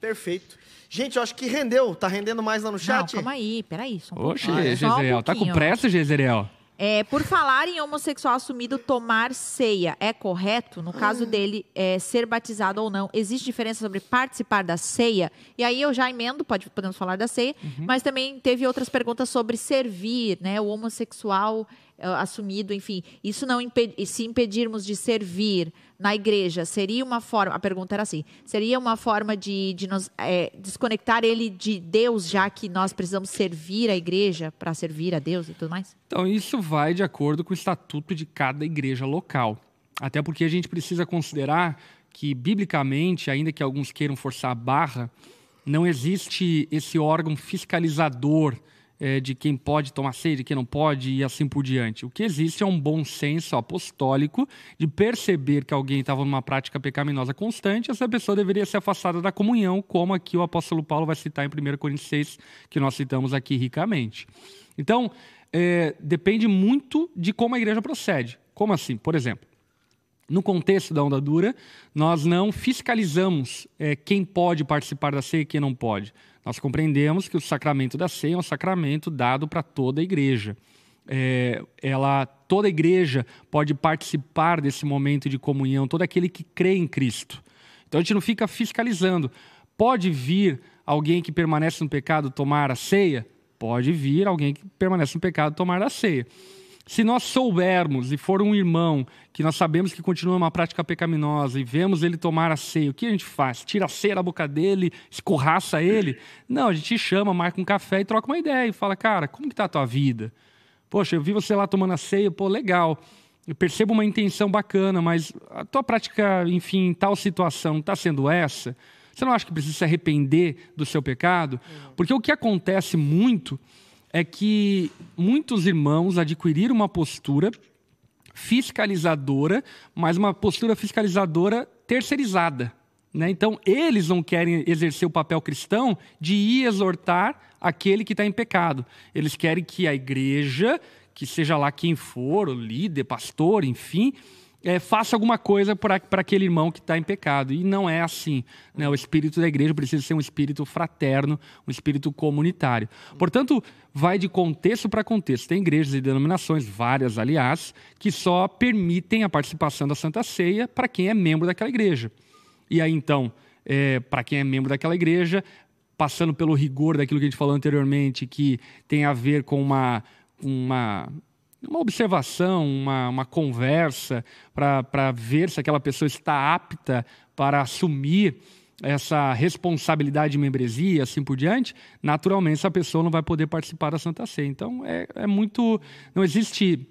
Perfeito. Gente, eu acho que rendeu. Tá rendendo mais lá no chat? Não, calma aí, peraí. Só um Oxe, Jezreel. Um tá com pressa, Jezreel? É, por falar em homossexual assumido tomar ceia, é correto? No caso dele, é, ser batizado ou não, existe diferença sobre participar da ceia? E aí eu já emendo, pode, podemos falar da ceia, uhum. mas também teve outras perguntas sobre servir, né? O homossexual assumido, enfim. Isso não imped se impedirmos de servir na igreja, seria uma forma. A pergunta era assim: seria uma forma de, de nos é, desconectar ele de Deus, já que nós precisamos servir a igreja para servir a Deus e tudo mais? Então, isso vai de acordo com o estatuto de cada igreja local. Até porque a gente precisa considerar que, biblicamente, ainda que alguns queiram forçar a barra, não existe esse órgão fiscalizador é, de quem pode tomar ceia, de quem não pode e assim por diante. O que existe é um bom senso apostólico de perceber que alguém estava numa prática pecaminosa constante, essa pessoa deveria ser afastada da comunhão, como aqui o apóstolo Paulo vai citar em 1 Coríntios 6, que nós citamos aqui ricamente. Então, é, depende muito de como a igreja procede. Como assim? Por exemplo, no contexto da onda dura, nós não fiscalizamos é, quem pode participar da ceia e quem não pode. Nós compreendemos que o sacramento da ceia é um sacramento dado para toda a igreja. É, ela, toda a igreja pode participar desse momento de comunhão, todo aquele que crê em Cristo. Então a gente não fica fiscalizando. Pode vir alguém que permanece no pecado tomar a ceia? Pode vir alguém que permanece no pecado tomar a ceia. Se nós soubermos e for um irmão que nós sabemos que continua uma prática pecaminosa e vemos ele tomar a ceia, o que a gente faz? Tira a ceia da boca dele, escorraça ele? Não, a gente chama, marca um café e troca uma ideia e fala, cara, como que tá a tua vida? Poxa, eu vi você lá tomando a ceia, pô, legal. Eu percebo uma intenção bacana, mas a tua prática, enfim, em tal situação está sendo essa? Você não acha que precisa se arrepender do seu pecado? Porque o que acontece muito é que muitos irmãos adquiriram uma postura fiscalizadora, mas uma postura fiscalizadora terceirizada. Né? Então, eles não querem exercer o papel cristão de ir exortar aquele que está em pecado. Eles querem que a igreja, que seja lá quem for, o líder, pastor, enfim, é, faça alguma coisa para aquele irmão que está em pecado. E não é assim. Né? O espírito da igreja precisa ser um espírito fraterno, um espírito comunitário. Portanto, vai de contexto para contexto. Tem igrejas e denominações, várias aliás, que só permitem a participação da Santa Ceia para quem é membro daquela igreja. E aí, então, é, para quem é membro daquela igreja, passando pelo rigor daquilo que a gente falou anteriormente, que tem a ver com uma. uma uma observação, uma, uma conversa para ver se aquela pessoa está apta para assumir essa responsabilidade de membresia e assim por diante, naturalmente essa pessoa não vai poder participar da Santa Ceia. Então é, é muito. Não existe,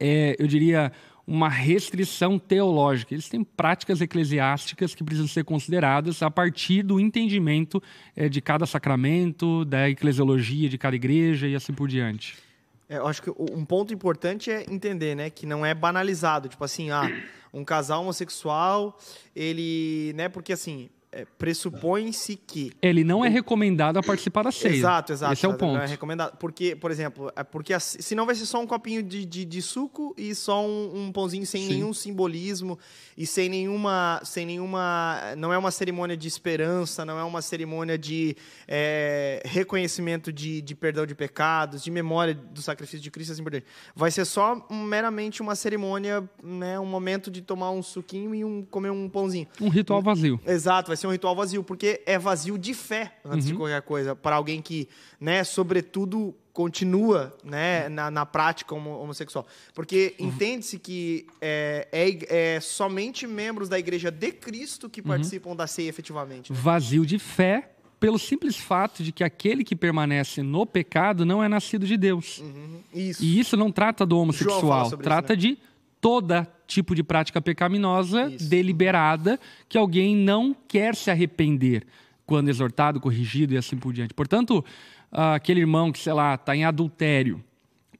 é, eu diria, uma restrição teológica. Eles têm práticas eclesiásticas que precisam ser consideradas a partir do entendimento é, de cada sacramento, da eclesiologia de cada igreja e assim por diante. É, eu acho que um ponto importante é entender, né, que não é banalizado, tipo assim, ah, um casal homossexual, ele, né, porque assim, é, pressupõe-se que Ele não é recomendado a participar da ceia. Exato, exato. Esse é o exato, não ponto. É recomendado. Porque, por exemplo, é porque a- senão vai ser só um copinho de, de, de suco e só um, um pãozinho sem Sim. nenhum simbolismo e sem nenhuma, sem nenhuma. Não é uma cerimônia de esperança, não é uma cerimônia de é, reconhecimento de, de perdão de pecados, de memória do sacrifício de Cristo assim por diante. Vai ser só um- meramente uma cerimônia, né, um momento de tomar um suquinho e um, comer um pãozinho. Um ritual vazio. Exato, vai ser um ritual vazio, porque é vazio de fé antes de Uhum. qualquer coisa. Para alguém que, né, sobretudo, continua né, na, na prática homo- homossexual. Porque Uhum. entende-se que é, é, é somente membros da igreja de Cristo Uhum. que participam da ceia efetivamente. né? Vazio de fé, pelo simples fato de que aquele que permanece no pecado não é nascido de Deus. Uhum. Isso. E isso não trata do homossexual, trata isso, né? de toda tipo de prática pecaminosa Isso. deliberada que alguém não quer se arrepender quando exortado, corrigido e assim por diante. Portanto, ah, aquele irmão que, sei lá, está em adultério,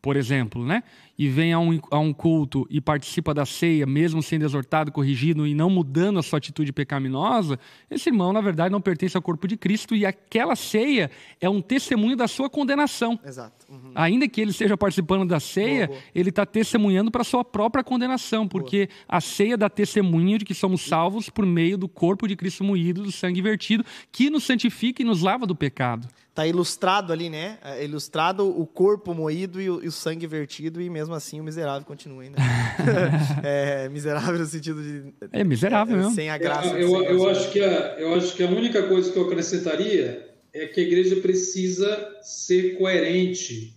por exemplo, né? E vem a um, a um culto e participa da ceia, mesmo sendo exortado, corrigido e não mudando a sua atitude pecaminosa, esse irmão, na verdade, não pertence ao corpo de Cristo e aquela ceia é um testemunho da sua condenação. Exato. Uhum. Ainda que ele esteja participando da ceia, Boa, boa. ele está testemunhando para sua própria condenação, porque a ceia dá testemunho de que somos salvos por meio do corpo de Cristo moído, do sangue vertido, que nos santifica e nos lava do pecado. Tá ilustrado ali, né? É ilustrado o corpo moído e o, e o sangue vertido, e mesmo assim o miserável continua ainda. é, miserável no sentido de. É miserável mesmo. Sem a graça. eu, sem eu, graça. acho que a, eu acho que a única coisa que eu acrescentaria é que a igreja precisa ser coerente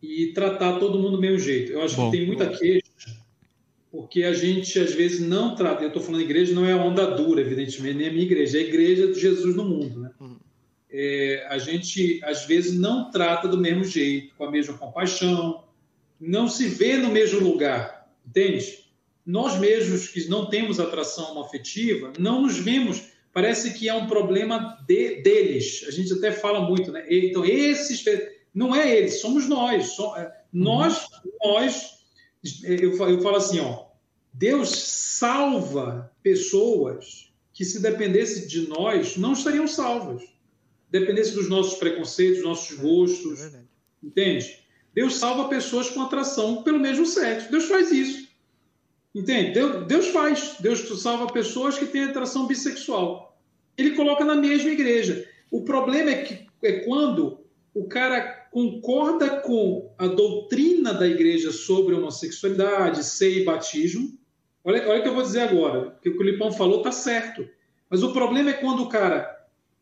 e tratar todo mundo do mesmo jeito. Eu acho Bom. que tem muita queixa, porque a gente às vezes não trata. Eu estou falando igreja, não é a onda dura, evidentemente, nem a minha igreja, é a igreja de Jesus no mundo. É, a gente às vezes não trata do mesmo jeito, com a mesma compaixão, não se vê no mesmo lugar, entende? Nós mesmos que não temos atração afetiva, não nos vemos. Parece que é um problema de- deles. A gente até fala muito, né? Então, esses. Não é eles, somos nós. So- é, Nós, nós. Eu eu falo assim, ó. Deus salva pessoas que, se dependesse de nós, não estariam salvas. Dependesse dos nossos preconceitos, dos nossos É gostos. verdade. Entende? Deus salva pessoas com atração pelo mesmo sexo. Deus faz isso. Entende? Deus, Deus faz. Deus salva pessoas que têm atração bissexual. Ele coloca na mesma igreja. O problema é que é quando o cara concorda com a doutrina da igreja sobre homossexualidade, seio e batismo. Olha, olha o que eu vou dizer agora. O que o Lipão falou está certo. Mas o problema é quando o cara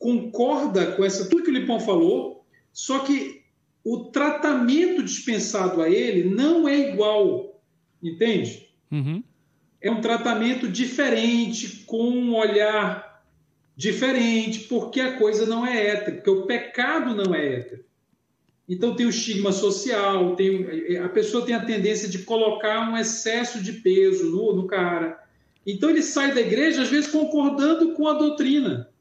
concorda com essa tudo que o Lipão falou, só que o tratamento dispensado a ele não é igual, entende? Uhum. É um tratamento diferente, com um olhar diferente, porque a coisa não é hétero, porque o pecado não é hétero. Então tem o estigma social, tem, a pessoa tem a tendência de colocar um excesso de peso no, no cara. Então ele sai da igreja, às vezes, concordando com a doutrina.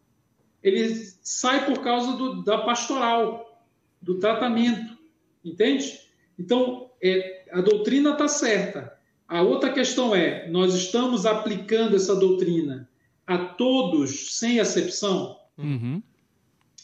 Ele sai por causa do, da pastoral, do tratamento, entende? Então, é, a doutrina está certa. A outra questão é: nós estamos aplicando essa doutrina a todos sem acepção? Uhum.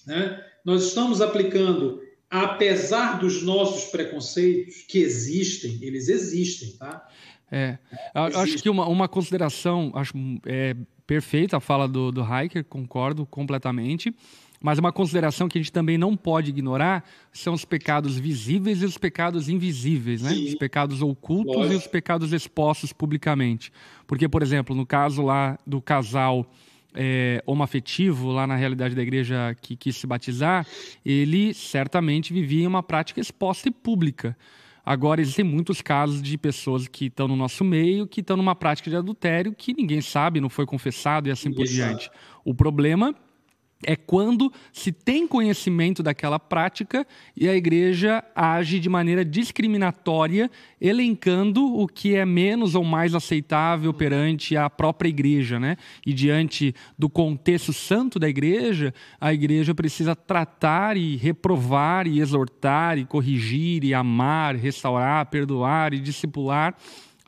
Né? Nós estamos aplicando, apesar dos nossos preconceitos, que existem, eles existem, tá? É, eu acho que uma, uma consideração, acho é, perfeita a fala do, do Hiker, concordo completamente, mas uma consideração que a gente também não pode ignorar são os pecados visíveis e os pecados invisíveis, né? Sim. Os pecados ocultos e os pecados expostos publicamente. Porque, por exemplo, no caso lá do casal é, homoafetivo, lá na realidade da igreja que quis se batizar, ele certamente vivia em uma prática exposta e pública. Agora, existem muitos casos de pessoas que estão no nosso meio, que estão numa prática de adultério que ninguém sabe, não foi confessado e assim por Ninguém sabe. diante. O problema é quando se tem conhecimento daquela prática e a igreja age de maneira discriminatória, elencando o que é menos ou mais aceitável perante a própria igreja, né? E diante do contexto santo da igreja, a igreja precisa tratar e reprovar e exortar e corrigir e amar, restaurar, perdoar e discipular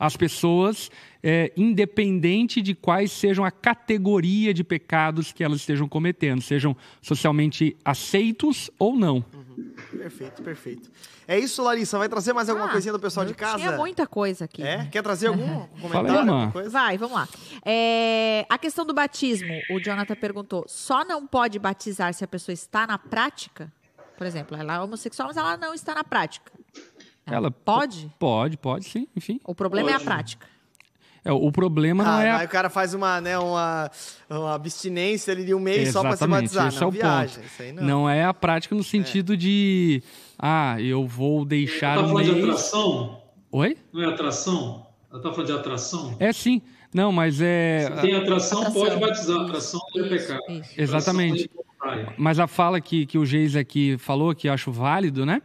as pessoas, é, independente de quais sejam a categoria de pecados que elas estejam cometendo, sejam socialmente aceitos ou não. Uhum. Perfeito, perfeito. É isso, Larissa. Vai trazer mais alguma ah, coisinha do pessoal de casa? Tinha muita coisa aqui. É? Quer trazer algum comentário? Fala aí, Vai, vamos lá. É, a questão do batismo, o Jonathan perguntou: só não pode batizar se a pessoa está na prática? Por exemplo, ela é homossexual, mas ela não está na prática. Ela pode? Pode, pode, sim, enfim. O problema pode. é a prática. É, o problema não ah, é. Aí a... o cara faz uma, né, uma, uma abstinência ali de um mês Exatamente, só para se batizar. Esse não, é o viagem. ponto. Isso aí não. não é a prática no sentido é. de. Ah, eu vou deixar Ela tá falando mês... de atração? Oi? Não é atração? Ela tá falando de atração? É sim. Não, mas é. Se tem atração, atração. pode batizar. Atração não é pecado. Isso. Exatamente. Mas a fala que, que o Geis aqui falou, que eu acho válido, né?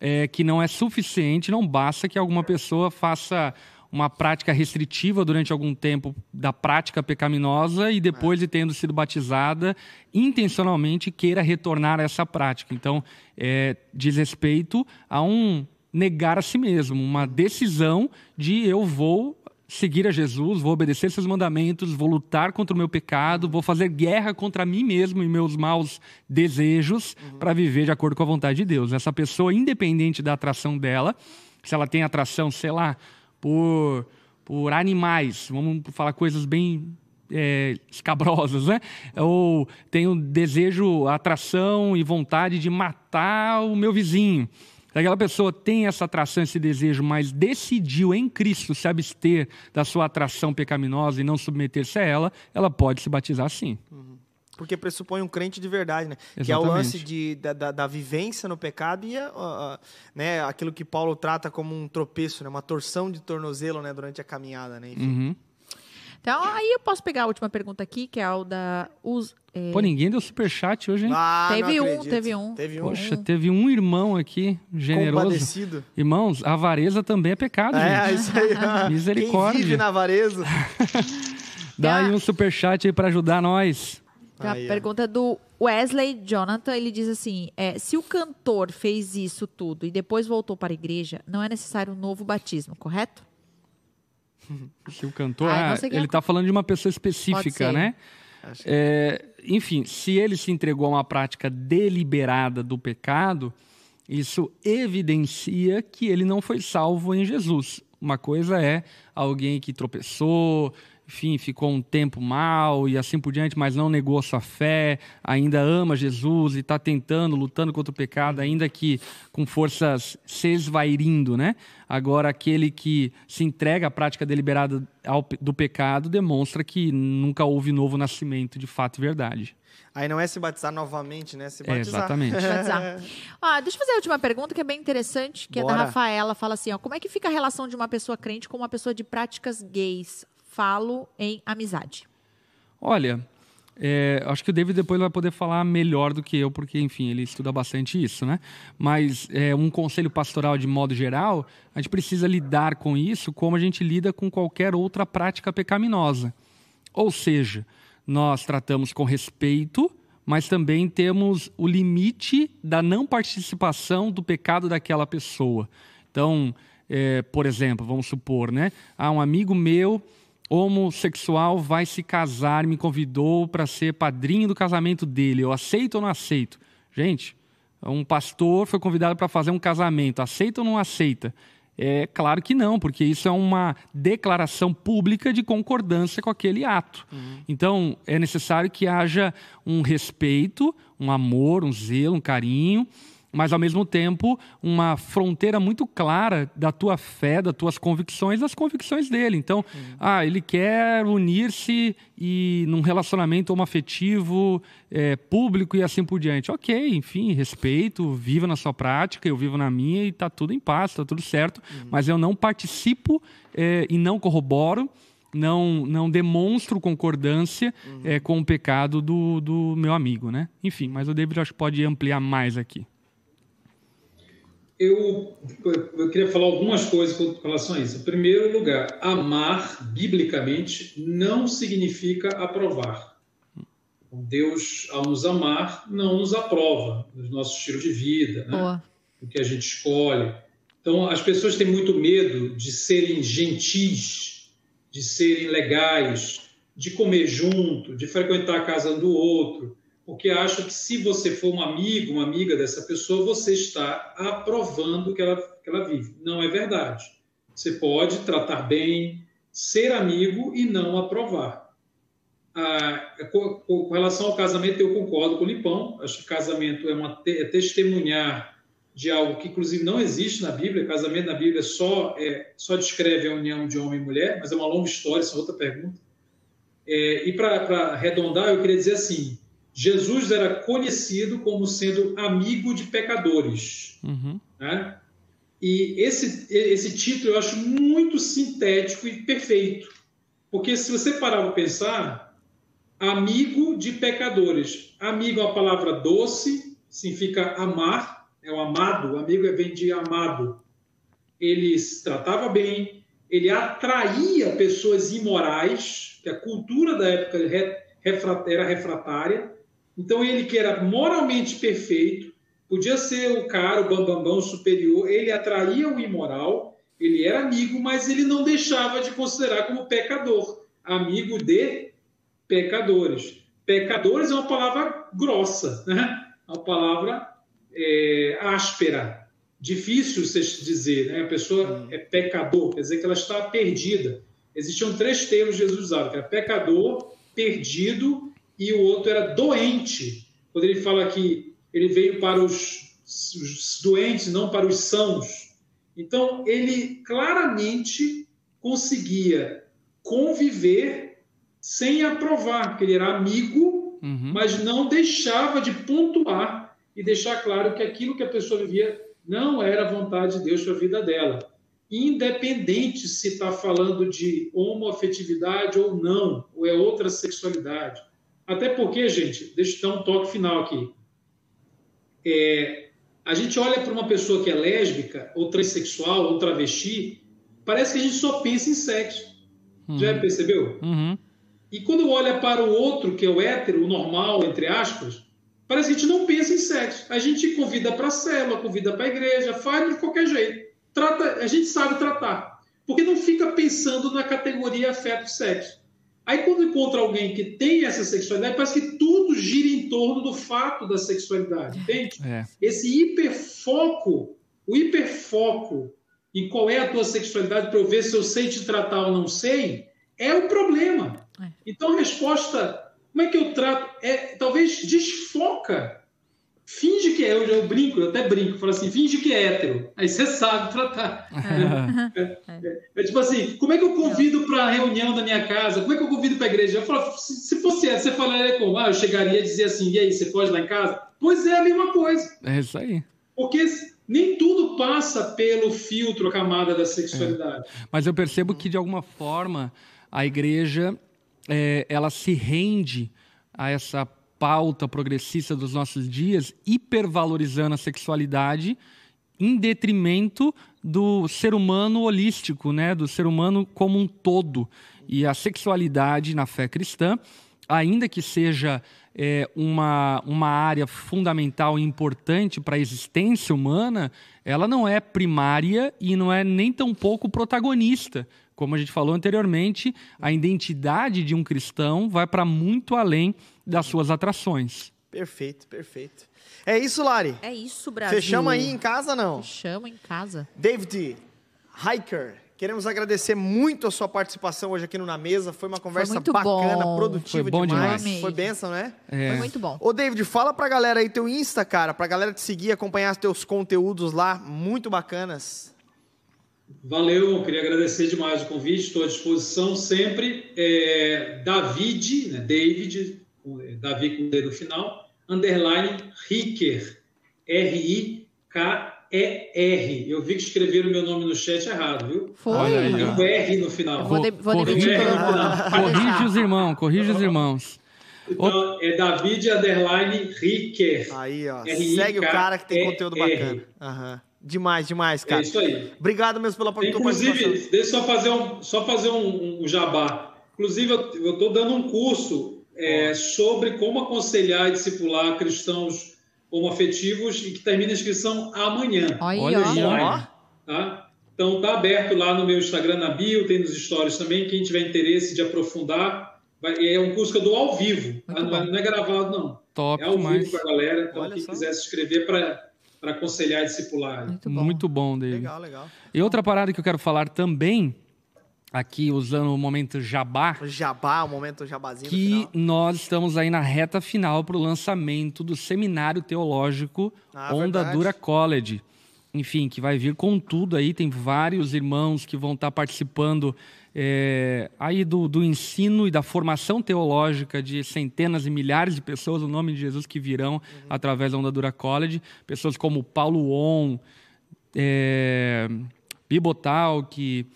É que não é suficiente, não basta que alguma pessoa faça uma prática restritiva durante algum tempo da prática pecaminosa e depois de tendo sido batizada, intencionalmente queira retornar a essa prática. Então, é, diz respeito a um negar a si mesmo, uma decisão de eu vou seguir a Jesus, vou obedecer seus mandamentos, vou lutar contra o meu pecado, vou fazer guerra contra mim mesmo e meus maus desejos uhum. para viver de acordo com a vontade de Deus. Essa pessoa, independente da atração dela, se ela tem atração, sei lá, por, por animais, vamos falar coisas bem é, escabrosas, né? Ou tenho desejo, atração e vontade de matar o meu vizinho. Se aquela pessoa tem essa atração, esse desejo, mas decidiu em Cristo se abster da sua atração pecaminosa e não submeter-se a ela, ela pode se batizar sim. Uhum. Porque pressupõe um crente de verdade, né? Exatamente. Que é o lance de, da, da, da vivência no pecado e uh, uh, né, aquilo que Paulo trata como um tropeço, né? uma torção de tornozelo né, durante a caminhada. Né? Enfim. Uhum. Então, aí eu posso pegar a última pergunta aqui, que é o da. Os, é... Pô, ninguém deu superchat hoje, hein? Ah, teve, um, teve um, teve um. Poxa, teve um irmão aqui, generoso. Compadecido. Irmãos, a avareza também é pecado, é, gente. isso aí. Misericórdia. Quem vive na avareza. Dá aí um superchat aí pra ajudar nós. a pergunta do Wesley Jonathan, ele diz assim: é, se o cantor fez isso tudo e depois voltou para a igreja, não é necessário um novo batismo, correto? Se o cantor. Ah, ah ele está falando de uma pessoa específica, né? É, enfim, se ele se entregou a uma prática deliberada do pecado, isso evidencia que ele não foi salvo em Jesus. Uma coisa é alguém que tropeçou, enfim, ficou um tempo mal e assim por diante, mas não negou a sua fé, ainda ama Jesus e está tentando, lutando contra o pecado, ainda que com forças se esvairindo, né? Agora, aquele que se entrega à prática deliberada do pecado demonstra que nunca houve novo nascimento de fato e verdade. Aí não é se batizar novamente, né? Se batizar. É, exatamente. batizar. ó, deixa eu fazer a última pergunta, que é bem interessante, que Bora. é da Rafaela. Fala assim, ó, como é que fica a relação de uma pessoa crente com uma pessoa de práticas gays? Falo em amizade? Olha, é, acho que o David depois vai poder falar melhor do que eu, porque, enfim, ele estuda bastante isso, né? Mas é, um conselho pastoral de modo geral, a gente precisa lidar com isso como a gente lida com qualquer outra prática pecaminosa. Ou seja, nós tratamos com respeito, mas também temos o limite da não participação do pecado daquela pessoa. Então, é, por exemplo, vamos supor, né? Ah, um amigo meu homossexual vai se casar, me convidou para ser padrinho do casamento dele. Eu aceito ou não aceito? Gente, um pastor foi convidado para fazer um casamento. Aceita ou não aceita? É claro que não, porque isso é uma declaração pública de concordância com aquele ato. Uhum. Então, é necessário que haja um respeito, um amor, um zelo, um carinho mas ao mesmo tempo uma fronteira muito clara da tua fé, das tuas convicções, das convicções dele. Então, uhum. ah, ele quer unir-se e num relacionamento homoafetivo, é, público e assim por diante. Ok, enfim, respeito, viva na sua prática, eu vivo na minha e está tudo em paz, está tudo certo. Uhum. Mas eu não participo é, e não corroboro não, não demonstro concordância uhum. é, com o pecado do, do meu amigo, né? Enfim, mas o David acho que pode ampliar mais aqui eu, eu queria falar algumas coisas com relação a isso. Em primeiro lugar, amar, biblicamente, não significa aprovar. Deus, ao nos amar, não nos aprova no nosso estilo de vida, né? o que a gente escolhe. Então, as pessoas têm muito medo de serem gentis, de serem legais, de comer junto, de frequentar a casa um do outro, porque acham que se você for um amigo, uma amiga dessa pessoa, você está aprovando que ela, que ela vive. Não é verdade. Você pode tratar bem, ser amigo e não aprovar. Ah, com, com, relação ao casamento, eu concordo com o Lipão. Acho que casamento é, uma, é testemunhar de algo que, inclusive, não existe na Bíblia. Casamento na Bíblia só, é, só descreve a união de homem e mulher, mas é uma longa história, isso é outra pergunta. É, e para arredondar, eu queria dizer assim: Jesus era conhecido como sendo amigo de pecadores. Uhum. Né? E esse, esse título eu acho muito sintético e perfeito. Porque se você parar para pensar, amigo de pecadores. Amigo é uma palavra doce, significa amar, é o amado, o amigo vem de amado. Ele se tratava bem, ele atraía pessoas imorais, que a cultura da época era refratária, então, ele que era moralmente perfeito, podia ser o cara, o bambambão bam, bam, superior, ele atraía o imoral, ele era amigo, mas ele não deixava de considerar como pecador, amigo de pecadores. Pecadores é uma palavra grossa, né? É uma palavra é, áspera, difícil se dizer, né? A pessoa é pecador, quer dizer que ela está perdida. Existiam três termos que Jesus usava, que era pecador, perdido e o outro era doente. Quando ele fala que ele veio para os, os doentes, não para os sãos. Então, ele claramente conseguia conviver sem aprovar, porque ele era amigo, uhum. mas não deixava de pontuar e deixar claro que aquilo que a pessoa vivia não era vontade de Deus para a vida dela. Independente se está falando de homoafetividade ou não, ou é outra sexualidade. Até porque, gente, deixa eu dar um toque final aqui. É, a gente olha para uma pessoa que é lésbica, ou transexual, ou travesti, parece que a gente só pensa em sexo. Uhum. Já percebeu? Uhum. E quando olha para o outro, que é o hétero, o normal, entre aspas, parece que a gente não pensa em sexo. A gente convida para a célula, convida para a igreja, faz de qualquer jeito. Trata, a gente sabe tratar. Porque não fica pensando na categoria afeto-sexo. Aí, quando encontra alguém que tem essa sexualidade, parece que tudo gira em torno do fato da sexualidade, entende? É. Esse hiperfoco, o hiperfoco em qual é a tua sexualidade para eu ver se eu sei te tratar ou não sei, é o problema. É. Então, a resposta, como é que eu trato? É, talvez desfoca finge que é, eu, eu brinco, eu até brinco, falo assim, finge que é hétero. Aí você sabe tratar. É, é, é, é, tipo assim, como é que eu convido para a reunião da minha casa? Como é que eu convido para a igreja? Eu falo, se, se fosse hétero, você falaria como? Ah, eu chegaria a dizer assim, e aí, você pode lá em casa? Pois é a mesma coisa. É isso aí. Porque nem tudo passa pelo filtro, a camada da sexualidade. É. Mas eu percebo que, de alguma forma, a igreja, é, ela se rende a essa pauta progressista dos nossos dias, hipervalorizando a sexualidade em detrimento do ser humano holístico, né? do ser humano como um todo. E a sexualidade na fé cristã, ainda que seja é, uma, uma área fundamental e importante para a existência humana, ela não é primária e não é nem tão pouco protagonista. Como a gente falou anteriormente, a identidade de um cristão vai para muito além das suas atrações. Perfeito, perfeito. É isso, Lari? É isso, Brasil. Fechamos aí em casa, não? Fechamos em casa. David Hiker, queremos agradecer muito a sua participação hoje aqui no Na Mesa. Foi uma conversa Foi bacana, bom. produtiva Foi bom demais. demais. Foi benção, né? É. Foi muito bom. Ô, David, fala pra galera aí teu Insta, cara, pra galera te seguir, acompanhar os teus conteúdos lá, muito bacanas. Valeu, queria agradecer demais o convite, estou à disposição sempre. É, David, né, David, Davi com o D no final, underline Ricker, R-I-K-E-R. Eu vi que escreveram meu nome no chat errado, viu? Foi. Olha aí, o R no final. Vou, de, vou corrige, corrige os irmãos, corrige os irmãos. Então, é David underline Ricker. Aí, ó. Segue o cara que tem conteúdo bacana. Aham. Demais, demais, cara. É isso aí. Obrigado mesmo pela participação. Inclusive, deixa eu só fazer um, só fazer um, um jabá. Inclusive, eu estou dando um curso é, sobre como aconselhar e discipular cristãos homoafetivos e que termina a inscrição amanhã. Olha, Olha aí, ó. tá? Então tá aberto lá no meu Instagram, na bio, tem nos stories também. Quem tiver interesse de aprofundar, vai, é um curso que eu dou ao vivo, tá? não, é, não, é, gravado não. Top, é ao demais. vivo para a galera. Então Olha quem só. quiser se inscrever para para aconselhar e discipular. Muito bom, Muito bom David. Legal, legal. E outra parada que eu quero falar também aqui usando o momento jabá. O jabá, o momento jabazinho. Que nós estamos aí na reta final para o lançamento do seminário teológico ah, Onda verdade. Dura College enfim, que vai vir com tudo aí. Tem vários irmãos que vão estar participando é, aí do, do, ensino e da formação teológica de centenas e milhares de pessoas, o nome de Jesus que virão uhum. através da Ondadura College. Pessoas como Paulo On, é, Bibotalk,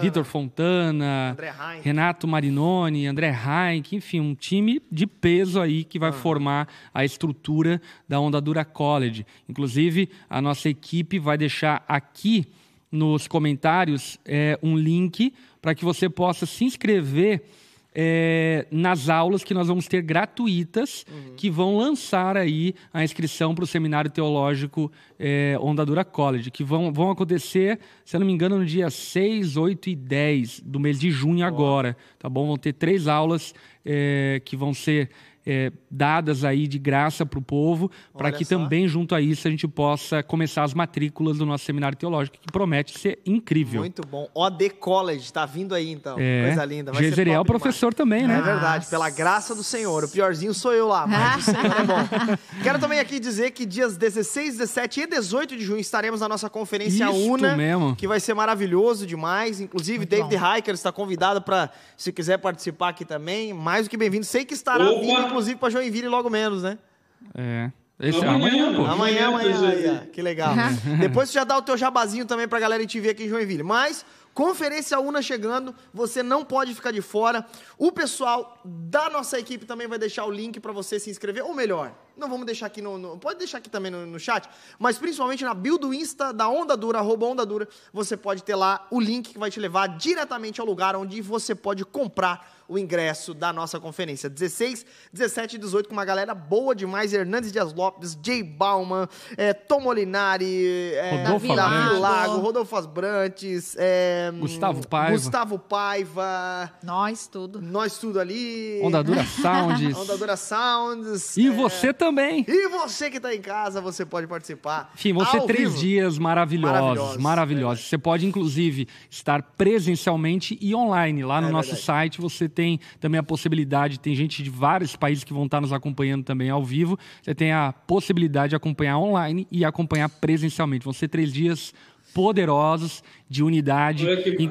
Vitor Fontana, é, Fontana Renato Marinoni, André Heinck, enfim, um time de peso aí que vai uhum. formar a estrutura da Onda Dura College. Inclusive, a nossa equipe vai deixar aqui nos comentários é, um link para que você possa se inscrever é, nas aulas que nós vamos ter gratuitas, uhum. que vão lançar aí a inscrição para o Seminário Teológico é, Ondadura College, que vão, vão acontecer, se eu não me engano, no dia 6, 8 e 10 do mês de junho oh. agora, tá bom? Vão ter três aulas é, que vão ser é, dadas aí de graça para o povo, para que só. também, junto a isso, a gente possa começar as matrículas do nosso seminário teológico, que promete ser incrível. Muito bom. OD College, está vindo aí então. É. Coisa linda. Vai Jezeriel é professor demais. também, né? É verdade, pela graça do Senhor. O piorzinho sou eu lá, mas o Senhor é bom. Quero também aqui dizer que dias 16, 17 e 18 de junho estaremos na nossa conferência Isto UNA, mesmo. que vai ser maravilhoso demais. Inclusive, Muito David Hiker está convidado para, se quiser participar aqui também, mais do que bem-vindo. Sei que estará Opa. vindo, inclusive, para Joinville logo menos, né? É. Esse, amanhã, amanhã, pô. Amanhã, amanhã. amanhã. Que legal. Depois você já dá o teu jabazinho também pra galera te ver aqui em Joinville. Mas, Conferência UNA chegando, você não pode ficar de fora. O pessoal da nossa equipe também vai deixar o link para você se inscrever, ou melhor, não vamos deixar aqui no, no pode deixar aqui também no, no, chat, mas principalmente na bio do Insta da Onda Dura, arroba Onda Dura, você pode ter lá o link que vai te levar diretamente ao lugar onde você pode comprar o ingresso da nossa conferência. 16, 17 e 18 com uma galera boa demais. Hernandes Dias Lopes, Jay Bauman, é, Tom Molinari, é, Rodolfo Davi Lago, Rodolfo Asbrantes, é, Gustavo Paiva. Gustavo Paiva. Nós tudo. Nós tudo ali. Ondadura Sounds. Ondadura Sounds. E é, você também. E você que está em casa, você pode participar. Enfim, vão ser três vivo. dias maravilhosos. Maravilhosos. maravilhosos. É. Você pode, inclusive, estar presencialmente e online. Lá no é nosso verdade. site você tem também a possibilidade, tem gente de vários países que vão estar nos acompanhando também ao vivo. Você tem a possibilidade de acompanhar online e acompanhar presencialmente. Vão ser três dias poderosos de unidade. Olha que,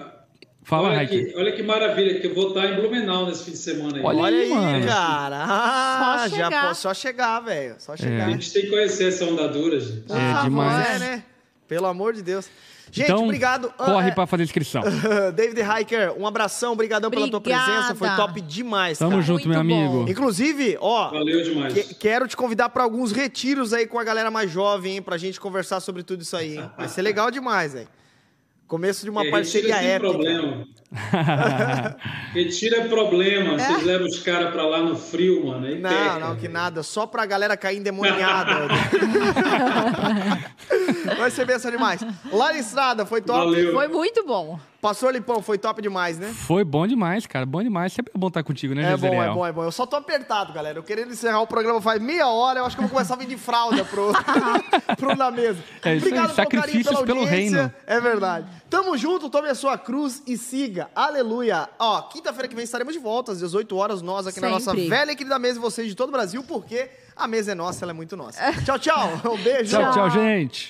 Fala, olha, que, olha que maravilha, que eu vou estar em Blumenau nesse fim de semana aí. Olha, olha aí, mano. cara. Ah, só já chegar. só chegar, velho. Só chegar. É. A gente tem que conhecer essa ondadura, gente. É, demais. É, né? Pelo amor de Deus. Gente, então, obrigado. Corre ah, para fazer inscrição. David Hiker, um abração, obrigadão pela tua presença, foi top demais, Tamo cara. junto, Muito meu amigo. Inclusive, ó, Valeu demais. Que, quero te convidar para alguns retiros aí com a galera mais jovem, hein, pra gente conversar sobre tudo isso aí, hein? Vai ser legal demais, hein? Começo de uma é, parceria épica. Problema. retira problema. É? Vocês levam os caras pra lá no frio, mano. Aí não, não, que nada. Só pra galera cair endemoniada. Vai ser benção demais. Lara Estrada, foi top? Valeu. Foi muito bom. Pastor Lipão, foi top demais, né? Foi bom demais, cara. Bom demais. Sempre é bom estar contigo, né, É bom, é bom, é bom. Eu só tô apertado, galera. Eu querendo encerrar o programa faz meia hora. Eu acho que eu vou começar a vir de fralda pro, pro na mesa. É isso Obrigado aí. Sacrifícios pelo reino. É verdade. Tamo junto, tome a sua cruz e siga. Aleluia. Ó, quinta-feira que vem estaremos de volta às 18 horas, nós aqui Sempre. na nossa velha e querida mesa, vocês de todo o Brasil, porque a mesa é nossa, ela é muito nossa. tchau, tchau. Um beijo. Tchau, tchau, gente.